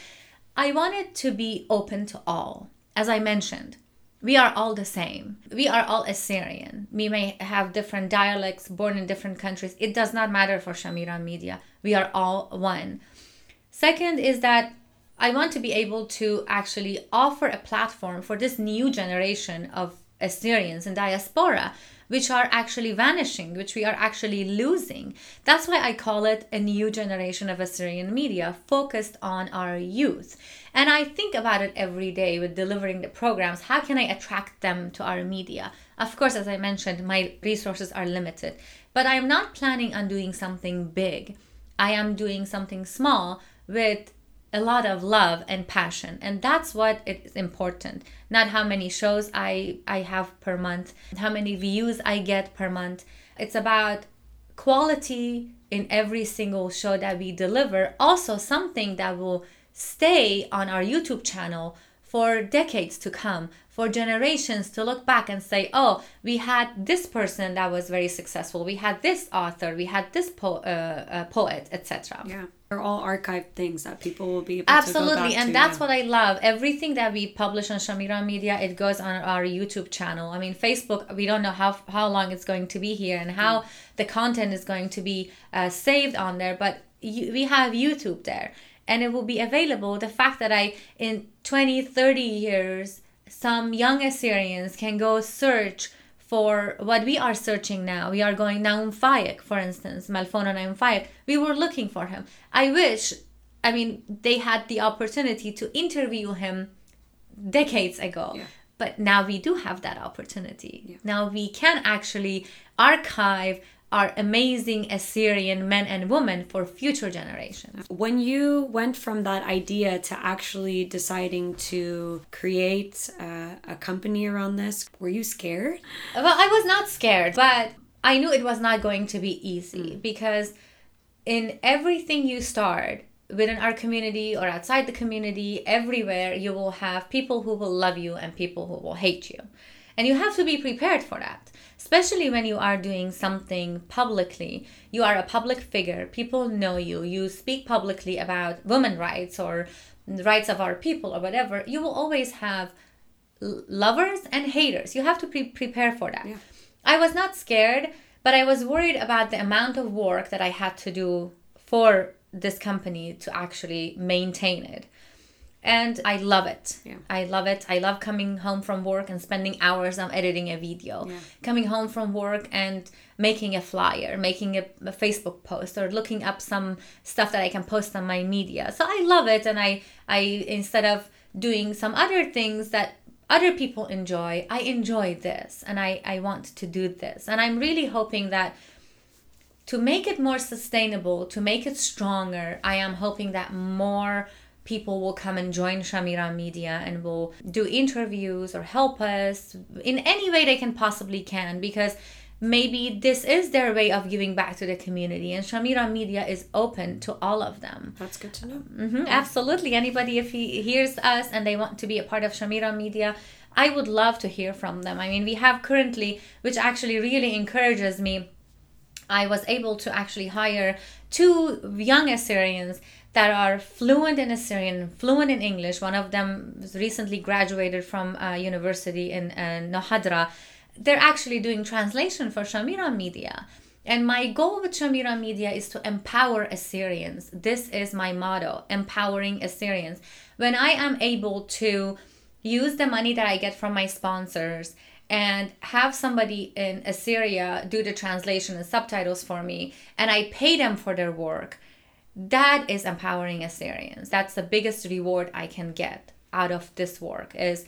I want it to be open to all. As I mentioned, we are all the same. We are all Assyrian. We may have different dialects, born in different countries. It does not matter for Shamiram Media. We are all one. Second is that I want to be able to actually offer a platform for this new generation of Assyrians in diaspora, which are actually vanishing, which we are actually losing. That's why I call it a new generation of Assyrian media focused on our youth. And I think about it every day with delivering the programs. How can I attract them to our media? Of course, as I mentioned, my resources are limited, but I'm not planning on doing something big. I am doing something small with a lot of love and passion and that's what is important not how many shows i i have per month how many views i get per month it's about quality in every single show that we deliver also something that will stay on our youtube channel for decades to come for generations to look back and say, oh, we had this person that was very successful. We had this author. We had this po- uh, uh, poet, etc. Yeah, they're all archived things that people will be able Absolutely, and to, that's yeah. what I love. Everything that we publish on Shamiram Media, it goes on our YouTube channel. I mean, Facebook, we don't know how how long it's going to be here and how mm. the content is going to be uh, saved on there, but you, we have YouTube there and it will be available the fact that i in 20 30 years some young Assyrians can go search for what we are searching now. We are going Naum Fayek, for instance, Malfona Naum Fayek. We were looking for him. I wish, I mean, they had the opportunity to interview him decades ago. Yeah. But now we do have that opportunity. Yeah. Now we can actually archive are amazing Assyrian men and women for future generations. When you went from that idea to actually deciding to create a, a company around this, were you scared? Well, I was not scared, but I knew it was not going to be easy mm. because in everything you start, within our community or outside the community, everywhere, you will have people who will love you and people who will hate you. And you have to be prepared for that especially when you are doing something publicly. You are a public figure, people know you, you speak publicly about women rights or the rights of our people or whatever. You will always have lovers and haters. You have to pre- prepare for that. Yeah. I was not scared, but I was worried about the amount of work that I had to do for this company to actually maintain it and I love it. Yeah. I love it. I love coming home from work and spending hours on editing a video. Yeah. Coming home from work and making a flyer, making a, a, Facebook post, or looking up some stuff that I can post on my media. So I love it, and I I instead of doing some other things that other people enjoy, I enjoy this, and I I want to do this, and I'm really hoping that. To make it more sustainable, to make it stronger, I am hoping that more people will come and join Shamiram Media and will do interviews or help us in any way they can possibly can because maybe this is their way of giving back to the community and Shamiram Media is open to all of them. That's good to know. Mm-hmm, absolutely. Anybody if he hears us and they want to be a part of Shamiram Media, I would love to hear from them. I mean, we have currently which actually really encourages me I was able to actually hire two young Assyrians that are fluent in Assyrian, fluent in English. One of them recently graduated from a university in uh, Nohadra. They're actually doing translation for Shamiram Media. And my goal with Shamiram Media is to empower Assyrians. This is my motto empowering Assyrians. When I am able to use the money that I get from my sponsors and have somebody in Assyria do the translation and subtitles for me, and I pay them for their work, that is empowering Assyrians. That's the biggest reward I can get out of this work is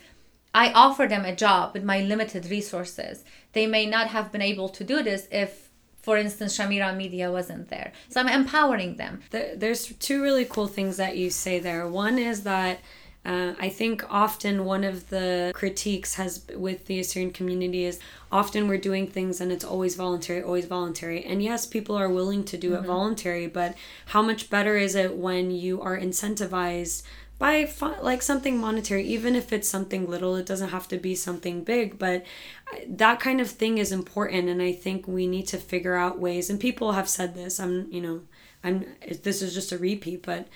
I offer them a job with my limited resources. They may not have been able to do this if for instance, Shamiram Media wasn't there. So I'm empowering them. There's two really cool things that you say there. One is that uh, I think often one of the critiques has with the Assyrian community is often we're doing things and it's always voluntary, always voluntary. And yes, people are willing to do mm-hmm. it voluntary, but how much better is it when you are incentivized by like something monetary even if it's something little it doesn't have to be something big but uh, that kind of thing is important and i think we need to figure out ways and people have said this i'm you know i'm this is just a repeat but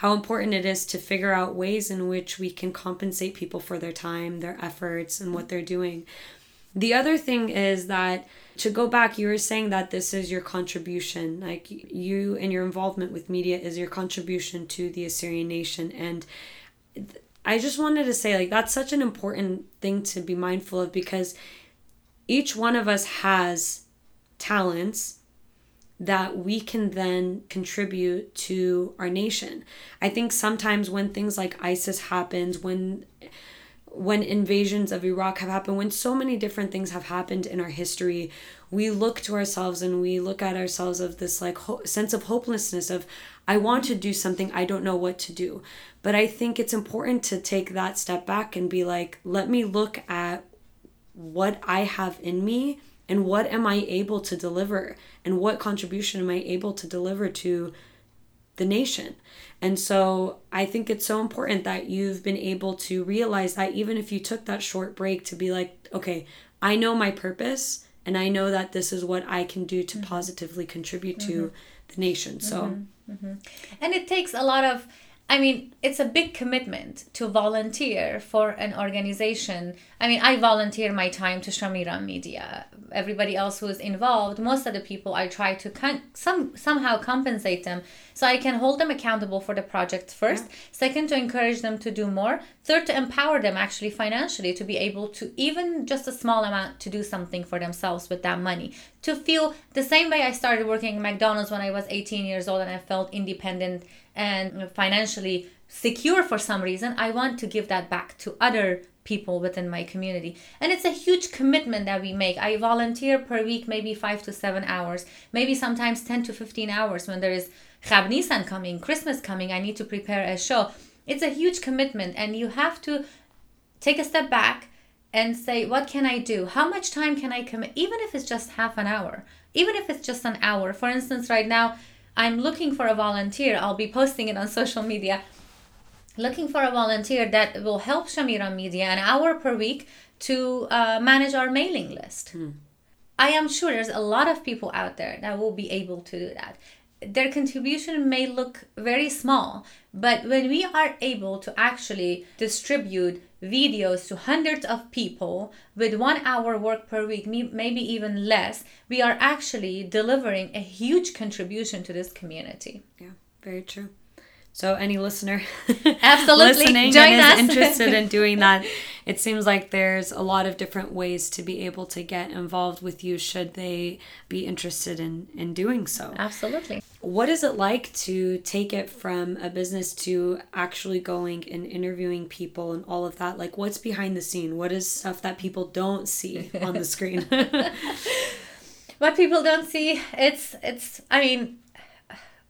how important it is to figure out ways in which we can compensate people for their time their efforts and what they're doing the other thing is that to go back, you were saying that this is your contribution, like you and your involvement with media is your contribution to the Assyrian nation. And I just wanted to say, like, that's such an important thing to be mindful of because each one of us has talents that we can then contribute to our nation. I think sometimes when things like ISIS happens, when when invasions of Iraq have happened, when so many different things have happened in our history, we look to ourselves and we look at ourselves of this like ho- sense of hopelessness of I want to do something, I don't know what to do. But I think it's important to take that step back and be like, let me look at what I have in me and what am I able to deliver and what contribution am I able to deliver to the nation. And so I think it's so important that you've been able to realize that even if you took that short break to be like, okay, I know my purpose and I know that this is what I can do to mm-hmm. positively contribute to mm-hmm. the nation. So, mm-hmm. mm-hmm. and it takes a lot of I mean, it's a big commitment to volunteer for an organization. I mean, I volunteer my time to Shamiram Media. Everybody else who is involved, most of the people, I try to con- some somehow compensate them so I can hold them accountable for the project first. Yeah. Second, to encourage them to do more. Third, to empower them actually financially to be able to even just a small amount to do something for themselves with that money. To feel the same way I started working at McDonald's when I was 18 years old and I felt independent and financially secure for some reason, I want to give that back to other people within my community. And it's a huge commitment that we make. I volunteer per week, maybe five to seven hours, maybe sometimes 10 to 15 hours when there is Chab Nisan coming, Christmas coming, I need to prepare a show. It's a huge commitment, and you have to take a step back and say, What can I do? How much time can I commit? Even if it's just half an hour, even if it's just an hour. For instance, right now, I'm looking for a volunteer. I'll be posting it on social media. Looking for a volunteer that will help Shamiram Media an hour per week to uh, manage our mailing list. Hmm. I am sure there's a lot of people out there that will be able to do that their contribution may look very small, but when we are able to actually distribute videos to hundreds of people with one hour work per week, maybe even less, we are actually delivering a huge contribution to this community. Yeah, very true. So any listener (laughs) (laughs) absolutely listening Join and us. is interested in doing (laughs) that, it seems like there's a lot of different ways to be able to get involved with you should they be interested in in doing so. Absolutely. What is it like to take it from a business to actually going and interviewing people and all of that? Like what's behind the scene? What is stuff that people don't see on the screen? what people don't see, it's it's I mean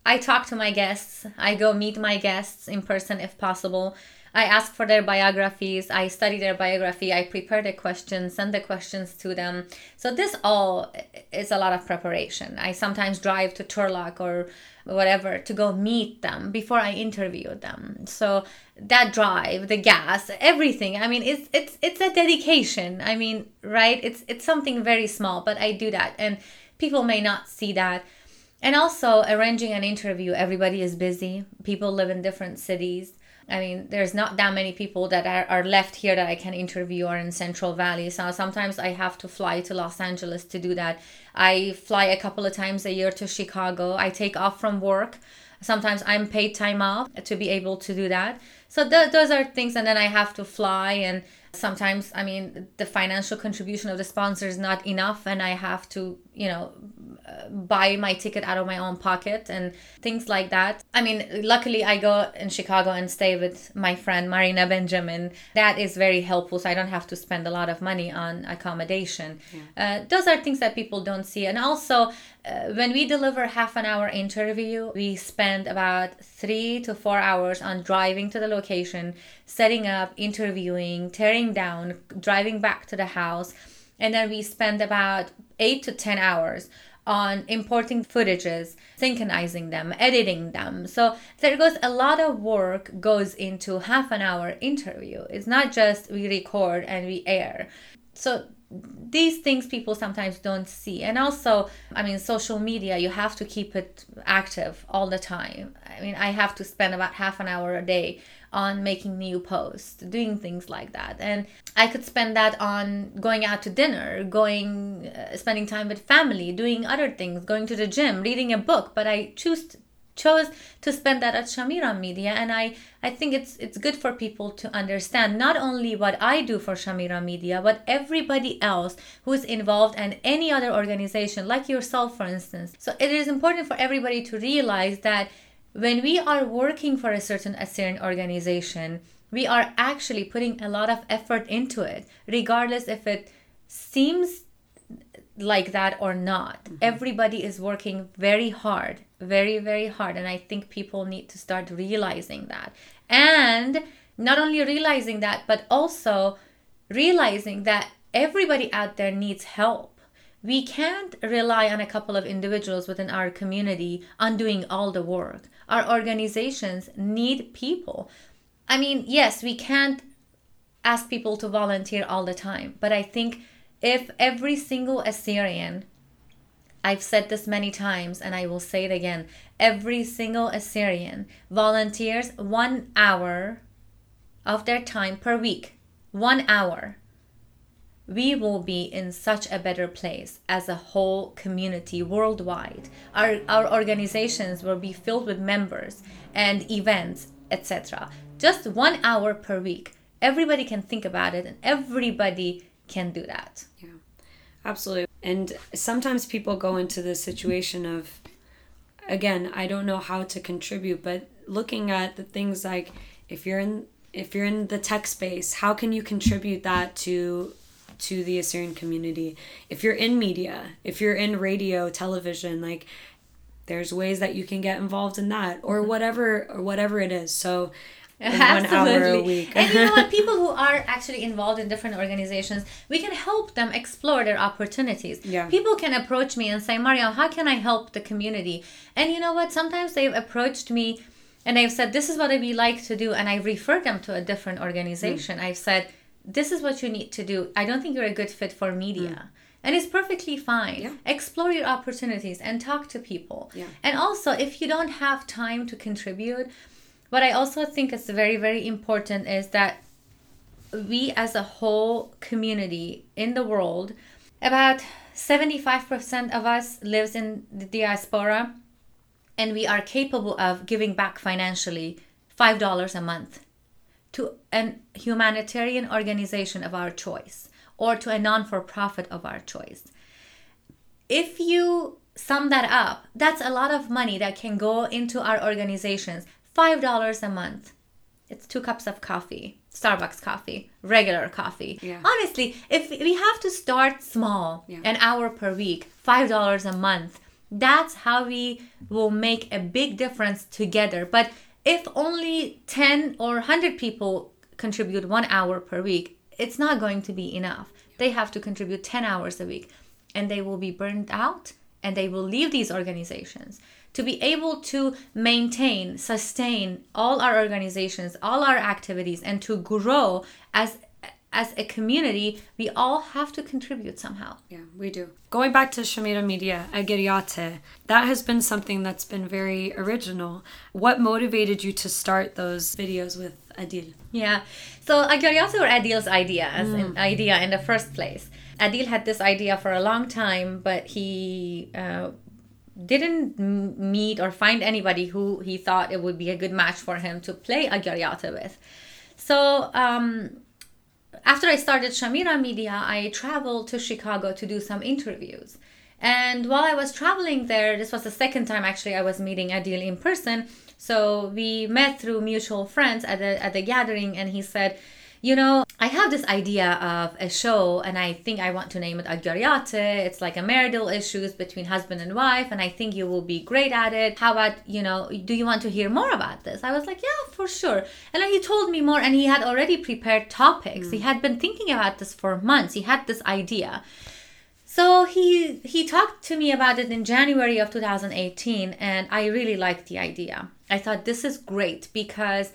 I talk to my guests. I go meet my guests in person if possible. I ask for their biographies. I study their biography. I prepare the questions, send the questions to them. So this all is a lot of preparation. I sometimes drive to Turlock or whatever to go meet them before I interview them. So that drive, the gas, everything. I mean, it's it's it's a dedication. I mean, right? It's it's something very small, but I do that, and people may not see that and also arranging an interview everybody is busy. People live in different cities. I mean there's not that many people that are, are left here that i can interview or in central valley. So sometimes i have to fly to los angeles to do that. I fly a couple of times a year to chicago. I take off from work. Sometimes i'm paid time off to be able to do that. So th- those are things and then i have to fly and sometimes i mean the financial contribution of the sponsor is not enough and i have to you know buy my ticket out of my own pocket and things like that. I mean, luckily I go in Chicago and stay with my friend Marina Benjamin. That is very helpful, so I don't have to spend a lot of money on accommodation. Yeah. Uh, those are things that people don't see. And also, uh, when we deliver half an hour interview, we spend about three to four hours on driving to the location, setting up, interviewing, tearing down, driving back to the house and then we spend about eight to 10 hours on importing footages, synchronizing them, editing them. So there goes a lot of work goes into half an hour interview. It's not just we record and we air. So these things people sometimes don't see and also i mean social media you have to keep it active all the time i mean i have to spend about half an hour a day on making new posts, doing things like that. And I could spend that on going out to dinner, going, uh, spending time with family, doing other things, going to the gym, reading a book. But I choose chose to spend that at Shamiram Media, and I I think it's it's good for people to understand not only what I do for Shamiram Media, but everybody else who is involved and any other organization like yourself, for instance. So it is important for everybody to realize that when we are working for a certain Assyrian organization, we are actually putting a lot of effort into it, regardless if it seems like that or not. Mm-hmm. Everybody is working very hard, very, very hard. And I think people need to start realizing that. And not only realizing that, but also realizing that everybody out there needs help we can't rely on a couple of individuals within our community on doing all the work. Our organizations need people. I mean, yes, we can't ask people to volunteer all the time, but I think if every single Assyrian, I've said this many times and I will say it again, every single Assyrian volunteers one hour of their time per week, one hour we will be in such a better place as a whole community worldwide. Our, our organizations will be filled with members and events, etc. Just one hour per week. Everybody can think about it and everybody can do that. Yeah, absolutely. And sometimes people go into the situation of, again, I don't know how to contribute, but looking at the things like if you're in if you're in the tech space, how can you contribute that to to the Assyrian community. If you're in media, if you're in radio, television, like there's ways that you can get involved in that or mm-hmm. whatever or whatever it is. So Absolutely. and you know what? People who (laughs) are actually involved in different organizations, we can help them explore their opportunities. Yeah. People can approach me and say, Mario, how can I help the community? And you know what? Sometimes they've approached me and they've said, This is what we like to do. And I refer them to a different organization. Mm. I've said, this is what you need to do. I don't think you're a good fit for media. Mm. And it's perfectly fine. Yeah. Explore your opportunities and talk to people. Yeah. And also, if you don't have time to contribute, what I also think is very, very important is that we as a whole community in the world, about 75% of us lives in the diaspora and we are capable of giving back financially $5 a month to a humanitarian organization of our choice or to a non for profit of our choice. If you sum that up, that's a lot of money that can go into our organizations. $5 a month. It's two cups of coffee, Starbucks coffee, regular coffee. Yeah. Honestly, if we have to start small, yeah. an hour per week, $5 a month, that's how we will make a big difference together. But if only 10 or 100 people contribute one hour per week, it's not going to be enough. They have to contribute 10 hours a week and they will be burned out and they will leave these organizations. To be able to maintain, sustain all our organizations, all our activities, and to grow as as a community, we all have to contribute somehow. Yeah, we do. Going back to Shamiram Media, Ageriate, that has been something that's been very original. What motivated you to start those videos with Adil? Yeah, so Ageriate were Adil's idea as mm. an idea in the first place. Adil had this idea for a long time, but he uh, didn't meet or find anybody who he thought it would be a good match for him to play Ageriate with. So um, after I started Shamiram Media, I traveled to Chicago to do some interviews. And while I was traveling there, this was the second time actually I was meeting Adil in person. So we met through mutual friends at the at the gathering, and he said, you know, I have this idea of a show, and I think I want to name it Agariate. It's like a marital issues between husband and wife, and I think you will be great at it. How about, you know, do you want to hear more about this? I was like, yeah, for sure. And then he told me more, and he had already prepared topics. Mm. He had been thinking about this for months. He had this idea. So he he talked to me about it in January of 2018 and I really liked the idea. I thought this is great because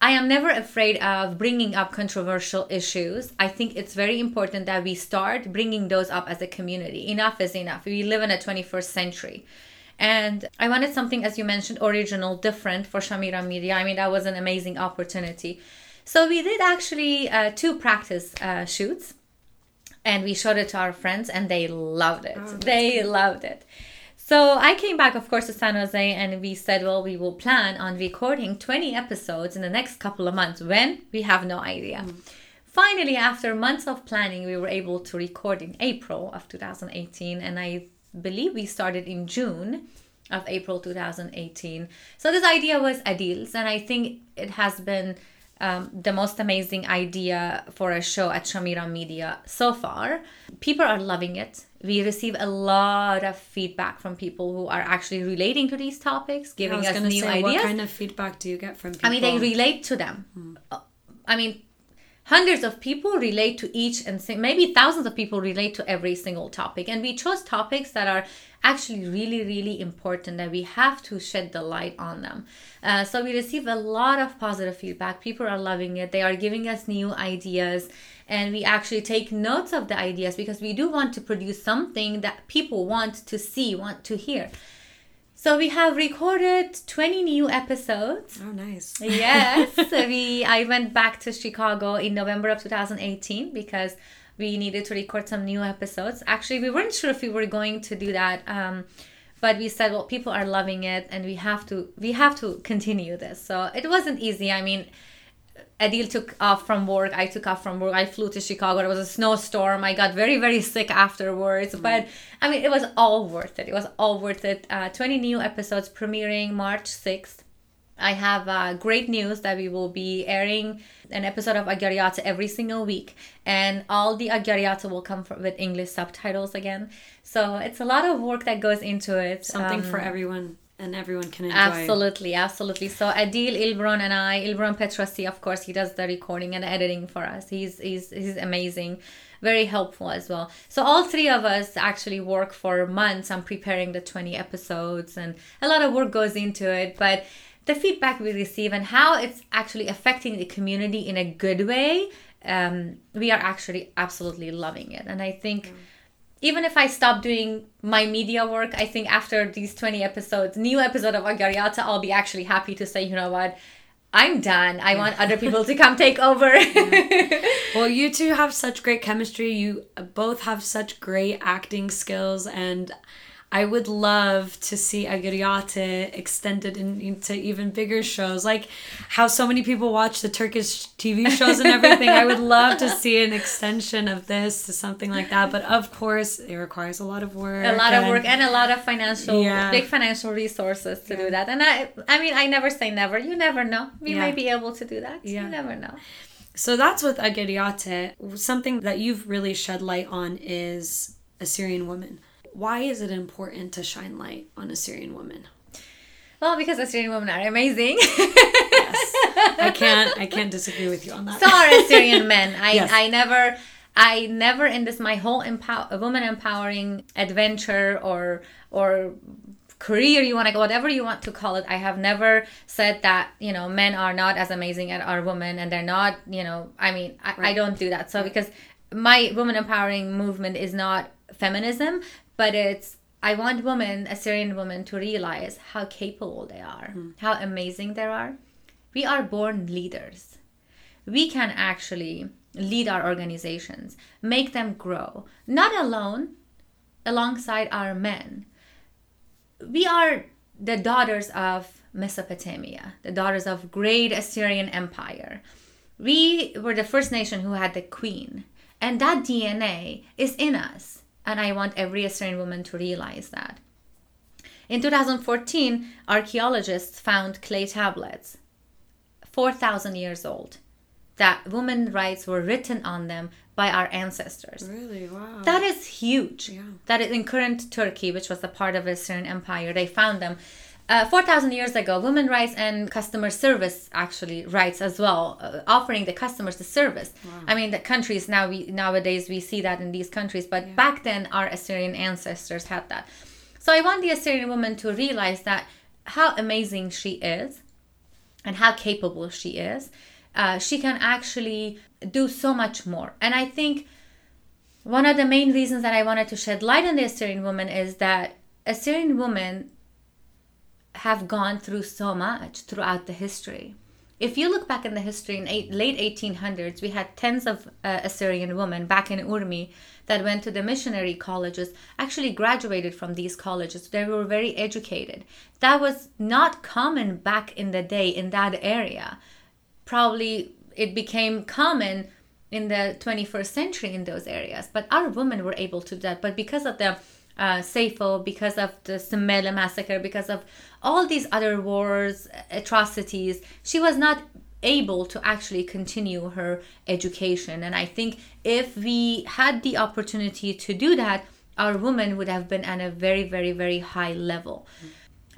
I am never afraid of bringing up controversial issues. I think it's very important that we start bringing those up as a community. Enough is enough. We live in a 21st century. And I wanted something, as you mentioned, original, different for Shamiram Media. I mean, that was an amazing opportunity. So we did actually uh, two practice uh, shoots and we showed it to our friends and they loved it. Oh, they good. loved it. So I came back, of course, to San Jose, and we said, well, we will plan on recording 20 episodes in the next couple of months. When? We have no idea. Mm. Finally, after months of planning, we were able to record in April of 2018, and I believe we started in June of April 2018. So this idea was Adil's, and I think it has been um, the most amazing idea for a show at Shamiram Media so far. People are loving it. We receive a lot of feedback from people who are actually relating to these topics, giving us new say, ideas. What kind of feedback do you get from people? I mean, they relate to them. Hmm. I mean, hundreds of people relate to each and maybe thousands of people relate to every single topic. And we chose topics that are actually really really important that we have to shed the light on them. Uh, so we receive a lot of positive feedback. People are loving it. They are giving us new ideas. And we actually take notes of the ideas because we do want to produce something that people want to see want to hear so we have recorded 20 new episodes. Oh, nice. (laughs) yes. we I went back to Chicago in November of 2018 because we needed to record some new episodes. Actually, we weren't sure if we were going to do that. Um, but we said, well, people are loving it and we have to we have to continue this. So it wasn't easy. I mean, Adil took off from work. I took off from work. I flew to Chicago. It was a snowstorm. I got very, very sick afterwards. Mm. But I mean, it was all worth it. It was all worth it. Uh, 20 new episodes premiering March 6th. I have uh, great news that we will be airing an episode of Agariata every single week, and all the Agariata will come with English subtitles again. So it's a lot of work that goes into it. Something um, for everyone and everyone can enjoy. Absolutely, absolutely. So Adil Ilbron and I, Ilbron Petrasi, of course, he does the recording and editing for us. He's he's he's amazing, very helpful as well. So all three of us actually work for months on preparing the twenty episodes, and a lot of work goes into it. But the feedback we receive and how it's actually affecting the community in a good way, um, we are actually absolutely loving it. And I think. Mm even if I stop doing my media work, I think after these 20 episodes, new episode of Agariata, I'll be actually happy to say, you know what, I'm done. I want other people to come take over. (laughs) yeah. (laughs) Well, you two have such great chemistry. You both have such great acting skills and I would love to see Agariate extended in, into even bigger shows, like how so many people watch the Turkish TV shows and everything. I would love to see an extension of this to something like that. But of course, it requires a lot of work. A lot of work and a lot of financial, yeah. big financial resources to yeah. do that. And I, I mean, I never say never. You never know. We yeah. might be able to do that. You never know. So that's with Agariate. Something that you've really shed light on is Assyrian women why is it important to shine light on Assyrian women? Well, because Assyrian women are amazing. yes. I can't I can't disagree with you on that. So are Assyrian men. I yes. I never I never in this my whole empower woman empowering adventure or or career you want to go whatever you want to call it i have never said that you know men are not as amazing as our women and they're not you know i mean i, right. I don't do that so because my woman empowering movement is not feminism but it's I want women, Assyrian women, to realize how capable they are, mm. how amazing they are. We are born leaders. We can actually lead our organizations, make them grow, not alone, alongside our men. We are the daughters of Mesopotamia, the daughters of great Assyrian Empire. We were the first nation who had the queen, and that DNA is in us And I want every Assyrian woman to realize that. In 2014, archaeologists found clay tablets, 4,000 years old, that women rights were written on them by our ancestors. Really? Wow. That is huge. Yeah. That is in current Turkey, which was a part of the Assyrian Empire, they found them. Uh, 4,000 years ago, women rights and customer service actually rights as well, uh, offering the customers the service. I mean, the countries now we nowadays we see that in these countries, but back then our Assyrian ancestors had that. So I want the Assyrian woman to realize that how amazing she is, and how capable she is. Uh, she can actually do so much more, and I think one of the main reasons that I wanted to shed light on the Assyrian woman is that Assyrian women have gone through so much throughout the history. If you look back in the history in eight, late 1800s, we had tens of uh, Assyrian women back in Urmi that went to the missionary colleges, actually graduated from these colleges. They were very educated. That was not common back in the day in that area. Probably it became common in the 21st century in those areas, but our women were able to do that. But because of the uh, because of the Simele massacre, because of all these other wars, atrocities, she was not able to actually continue her education. And I think if we had the opportunity to do that, our women would have been at a very, very, very high level.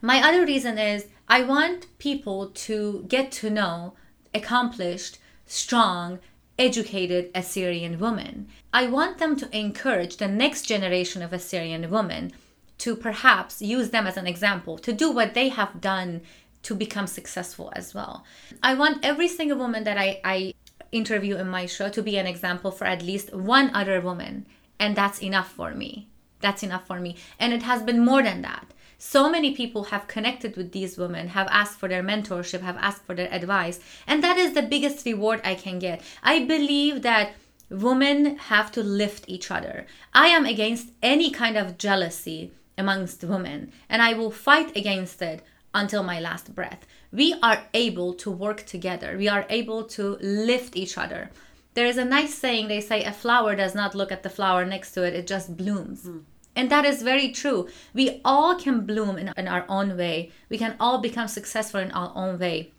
My other reason is I want people to get to know accomplished, strong, educated Assyrian women. I want them to encourage the next generation of Assyrian women to perhaps use them as an example to do what they have done to become successful as well. I want every single woman that I, I interview in my show to be an example for at least one other woman. And that's enough for me. That's enough for me. And it has been more than that. So many people have connected with these women, have asked for their mentorship, have asked for their advice. And that is the biggest reward I can get. I believe that women have to lift each other. I am against any kind of jealousy amongst women, and I will fight against it until my last breath. We are able to work together, we are able to lift each other. There is a nice saying they say a flower does not look at the flower next to it, it just blooms. Mm. And that is very true. We all can bloom in, in our own way. We can all become successful in our own way.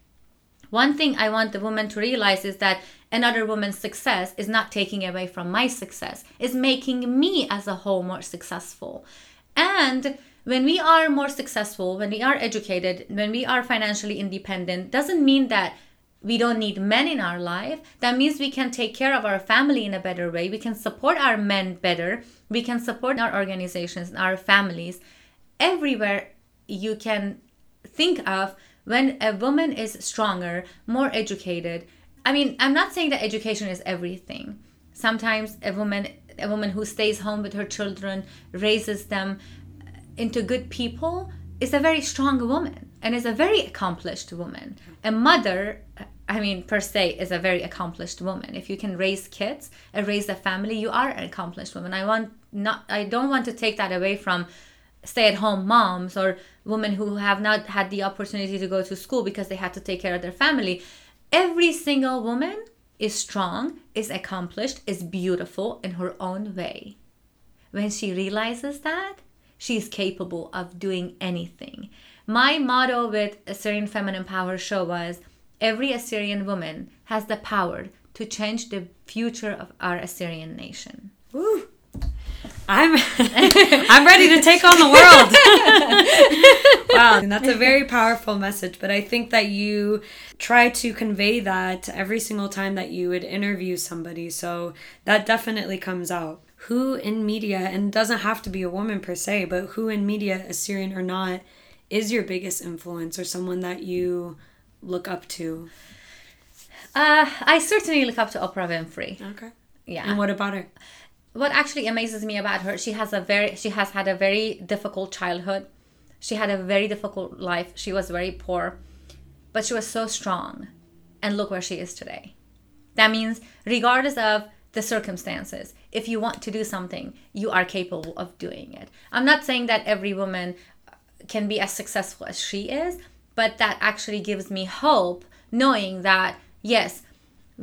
One thing I want the woman to realize is that another woman's success is not taking away from my success, is making me as a whole more successful. And when we are more successful, when we are educated, when we are financially independent, doesn't mean that we don't need men in our life. That means we can take care of our family in a better way. We can support our men better. We can support our organizations and our families. Everywhere you can think of when a woman is stronger, more educated. I mean, I'm not saying that education is everything. Sometimes a woman a woman who stays home with her children, raises them into good people, is a very strong woman and is a very accomplished woman. A mother, I mean, per se, is a very accomplished woman. If you can raise kids and raise a family, you are an accomplished woman. I want not, I don't want to take that away from stay-at-home moms or women who have not had the opportunity to go to school because they had to take care of their family. Every single woman is strong, is accomplished, is beautiful in her own way. When she realizes that, she is capable of doing anything. My motto with a certain Feminine Power Show was every Assyrian woman has the power to change the future of our Assyrian nation. Woo. I'm (laughs) I'm ready to take on the world. (laughs) wow, and that's a very powerful message, but I think that you try to convey that every single time that you would interview somebody. So that definitely comes out. Who in media and doesn't have to be a woman per se, but who in media, Assyrian or not, is your biggest influence or someone that you look up to? Uh, I certainly look up to Oprah Winfrey. Okay. Yeah. And what about her? what actually amazes me about her she has a very she has had a very difficult childhood she had a very difficult life she was very poor but she was so strong and look where she is today that means regardless of the circumstances if you want to do something you are capable of doing it i'm not saying that every woman can be as successful as she is but that actually gives me hope knowing that yes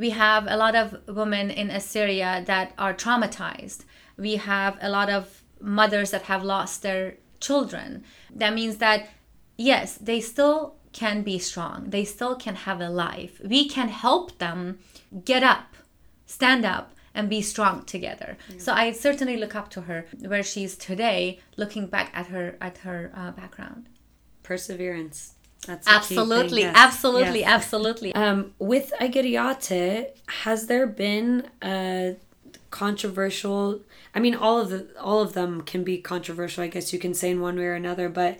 we have a lot of women in Assyria that are traumatized. we have a lot of mothers that have lost their children. That means that, yes, they still can be strong, they still can have a life. We can help them get up, stand up, and be strong together. Mm. So I certainly look up to her where she is today, looking back at her at her uh, background. Perseverance. That's absolutely, yes. absolutely, yes. absolutely. Um, with Agariate, has there been a controversial? I mean, all of the all of them can be controversial. I guess you can say in one way or another. But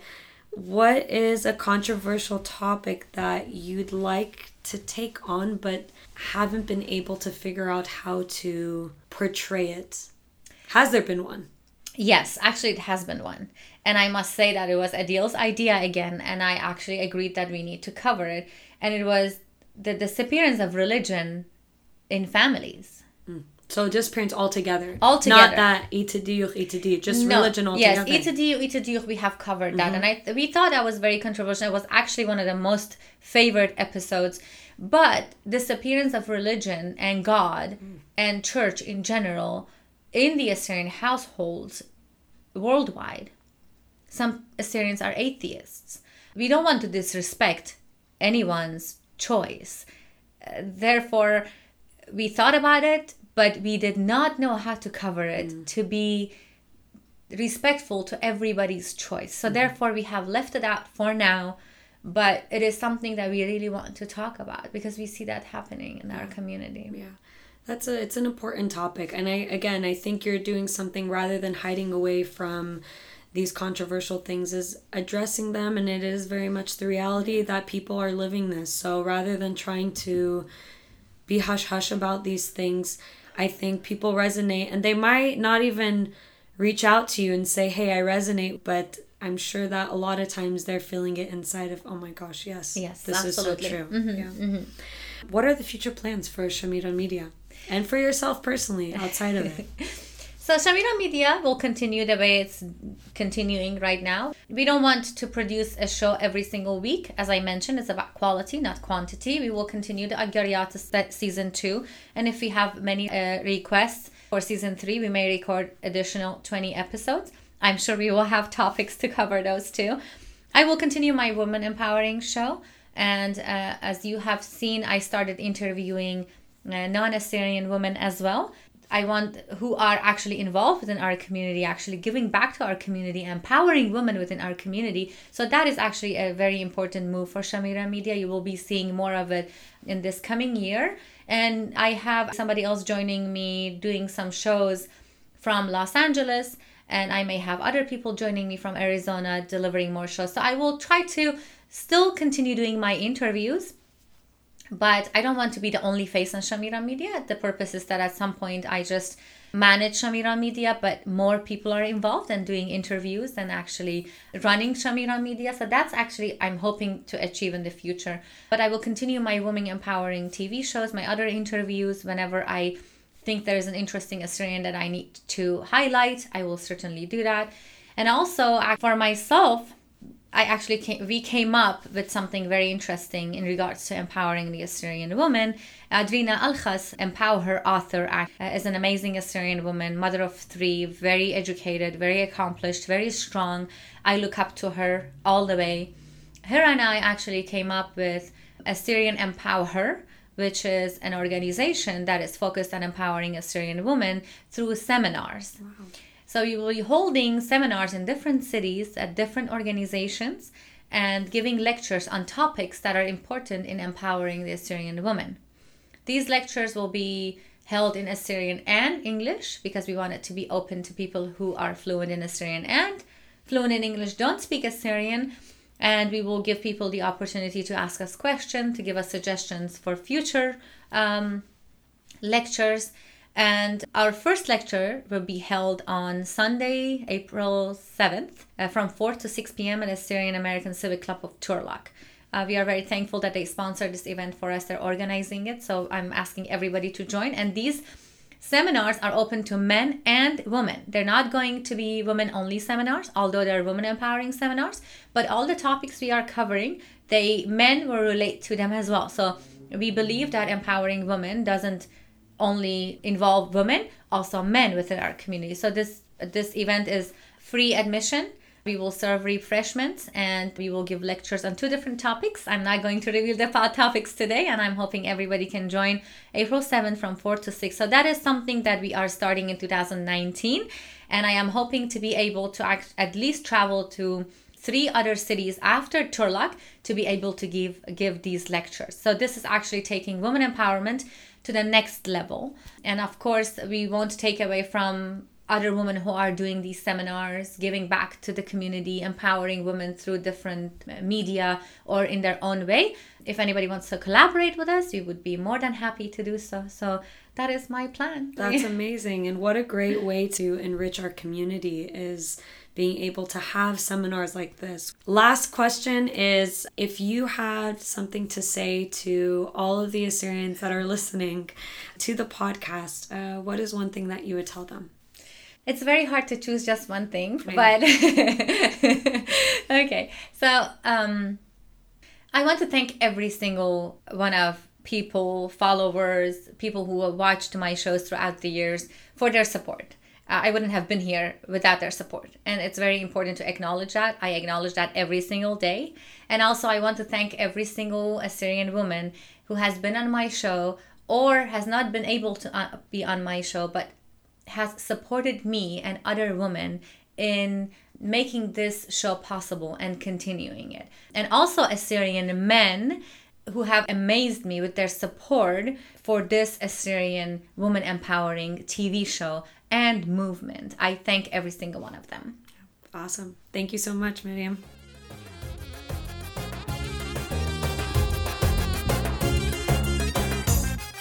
what is a controversial topic that you'd like to take on, but haven't been able to figure out how to portray it? Has there been one? Yes, actually, it has been one. And I must say that it was Adil's idea again, and I actually agreed that we need to cover it. And it was the disappearance of religion in families. Mm. So just parents altogether. Altogether. Not that itadir, itadir, just no. religion altogether. Yes, itadir, itadir, we have covered that. Mm-hmm. And I we thought that was very controversial. It was actually one of the most favorite episodes. But disappearance of religion and God mm. and church in general in the Assyrian households worldwide. Some Assyrians are atheists. We don't want to disrespect anyone's choice. Uh, therefore, we thought about it, but we did not know how to cover it mm. to be respectful to everybody's choice. So, mm. therefore, we have left it out for now, but it is something that we really want to talk about because we see that happening in yeah. our community. Yeah that's a it's an important topic and i again i think you're doing something rather than hiding away from these controversial things is addressing them and it is very much the reality that people are living this so rather than trying to be hush hush about these things i think people resonate and they might not even reach out to you and say hey i resonate but i'm sure that a lot of times they're feeling it inside of oh my gosh yes yes this absolutely. is so true mm-hmm, yeah. Mm-hmm. what are the future plans for shamiram media and for yourself personally outside of it. (laughs) So Shamiram Media will continue the way it's continuing right now. We don't want to produce a show every single week. As I mentioned, it's about quality, not quantity. We will continue the Agariata season two. And if we have many uh, requests for season three, we may record additional 20 episodes. I'm sure we will have topics to cover those too. I will continue my woman empowering show. And uh, as you have seen, I started interviewing uh, non-Assyrian women as well. I want who are actually involved within our community, actually giving back to our community, empowering women within our community. So that is actually a very important move for Shamiram Media. You will be seeing more of it in this coming year. And I have somebody else joining me doing some shows from Los Angeles, and I may have other people joining me from Arizona delivering more shows. So I will try to still continue doing my interviews but I don't want to be the only face on Shamiram Media. The purpose is that at some point I just manage Shamiram Media, but more people are involved and doing interviews and actually running Shamiram Media. So that's actually I'm hoping to achieve in the future. But I will continue my women empowering TV shows, my other interviews whenever I think there is an interesting Assyrian that I need to highlight. I will certainly do that. And also uh, for myself, I actually came, we came up with something very interesting in regards to empowering the Assyrian woman. Adrina Alkhas, Empower Her author, uh, is an amazing Assyrian woman, mother of three, very educated, very accomplished, very strong. I look up to her all the way. Her and I actually came up with Assyrian Empower Her, which is an organization that is focused on empowering Assyrian women through seminars. Wow. So you will be holding seminars in different cities at different organizations and giving lectures on topics that are important in empowering the Assyrian woman. These lectures will be held in Assyrian and English because we want it to be open to people who are fluent in Assyrian and fluent in English, don't speak Assyrian. And we will give people the opportunity to ask us questions, to give us suggestions for future um, lectures and our first lecture will be held on Sunday, April 7th, uh, from 4 to 6 p.m. at the Assyrian American Civic Club of Turlock. Uh, we are very thankful that they sponsored this event for us. They're organizing it, so I'm asking everybody to join. And these seminars are open to men and women. They're not going to be women only seminars, although they're women empowering seminars. But all the topics we are covering, they men will relate to them as well. So we believe that empowering women doesn't only involve women, also men within our community. So this this event is free admission. We will serve refreshments and we will give lectures on two different topics. I'm not going to reveal the (laughs) topics today, and I'm hoping everybody can join April 7th from 4 to 6. So that is something that we are starting in 2019, and I am hoping to be able to act, at least travel to three other cities after Turlock to be able to give give these lectures. So this is actually taking women empowerment to the next level. And of course, we won't take away from other women who are doing these seminars, giving back to the community, empowering women through different uh, media or in their own way. If anybody wants to collaborate with us, we would be more than happy to do so. So that is my plan. That's (laughs) amazing. And what a great way to enrich our community is being able to have seminars like this. Last question is if you had something to say to all of the Assyrians that are listening to the podcast, uh, what is one thing that you would tell them? It's very hard to choose just one thing, but (laughs) okay. So, um, I want to thank every single one of people, followers, people who have watched my shows throughout the years for their support I wouldn't have been here without their support. And it's very important to acknowledge that. I acknowledge that every single day. And also, I want to thank every single Assyrian woman who has been on my show or has not been able to uh, be on my show, but has supported me and other women in making this show possible and continuing it. And also, Assyrian men who have amazed me with their support for this Assyrian woman empowering TV show and movement. I thank every single one of them. Awesome. Thank you so much, Miriam.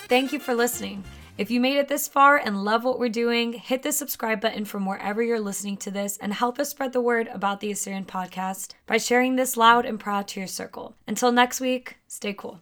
Thank you for listening. If you made it this far and love what we're doing, hit the subscribe button from wherever you're listening to this and help us spread the word about the Assyrian podcast by sharing this loud and proud to your circle. Until next week, stay cool.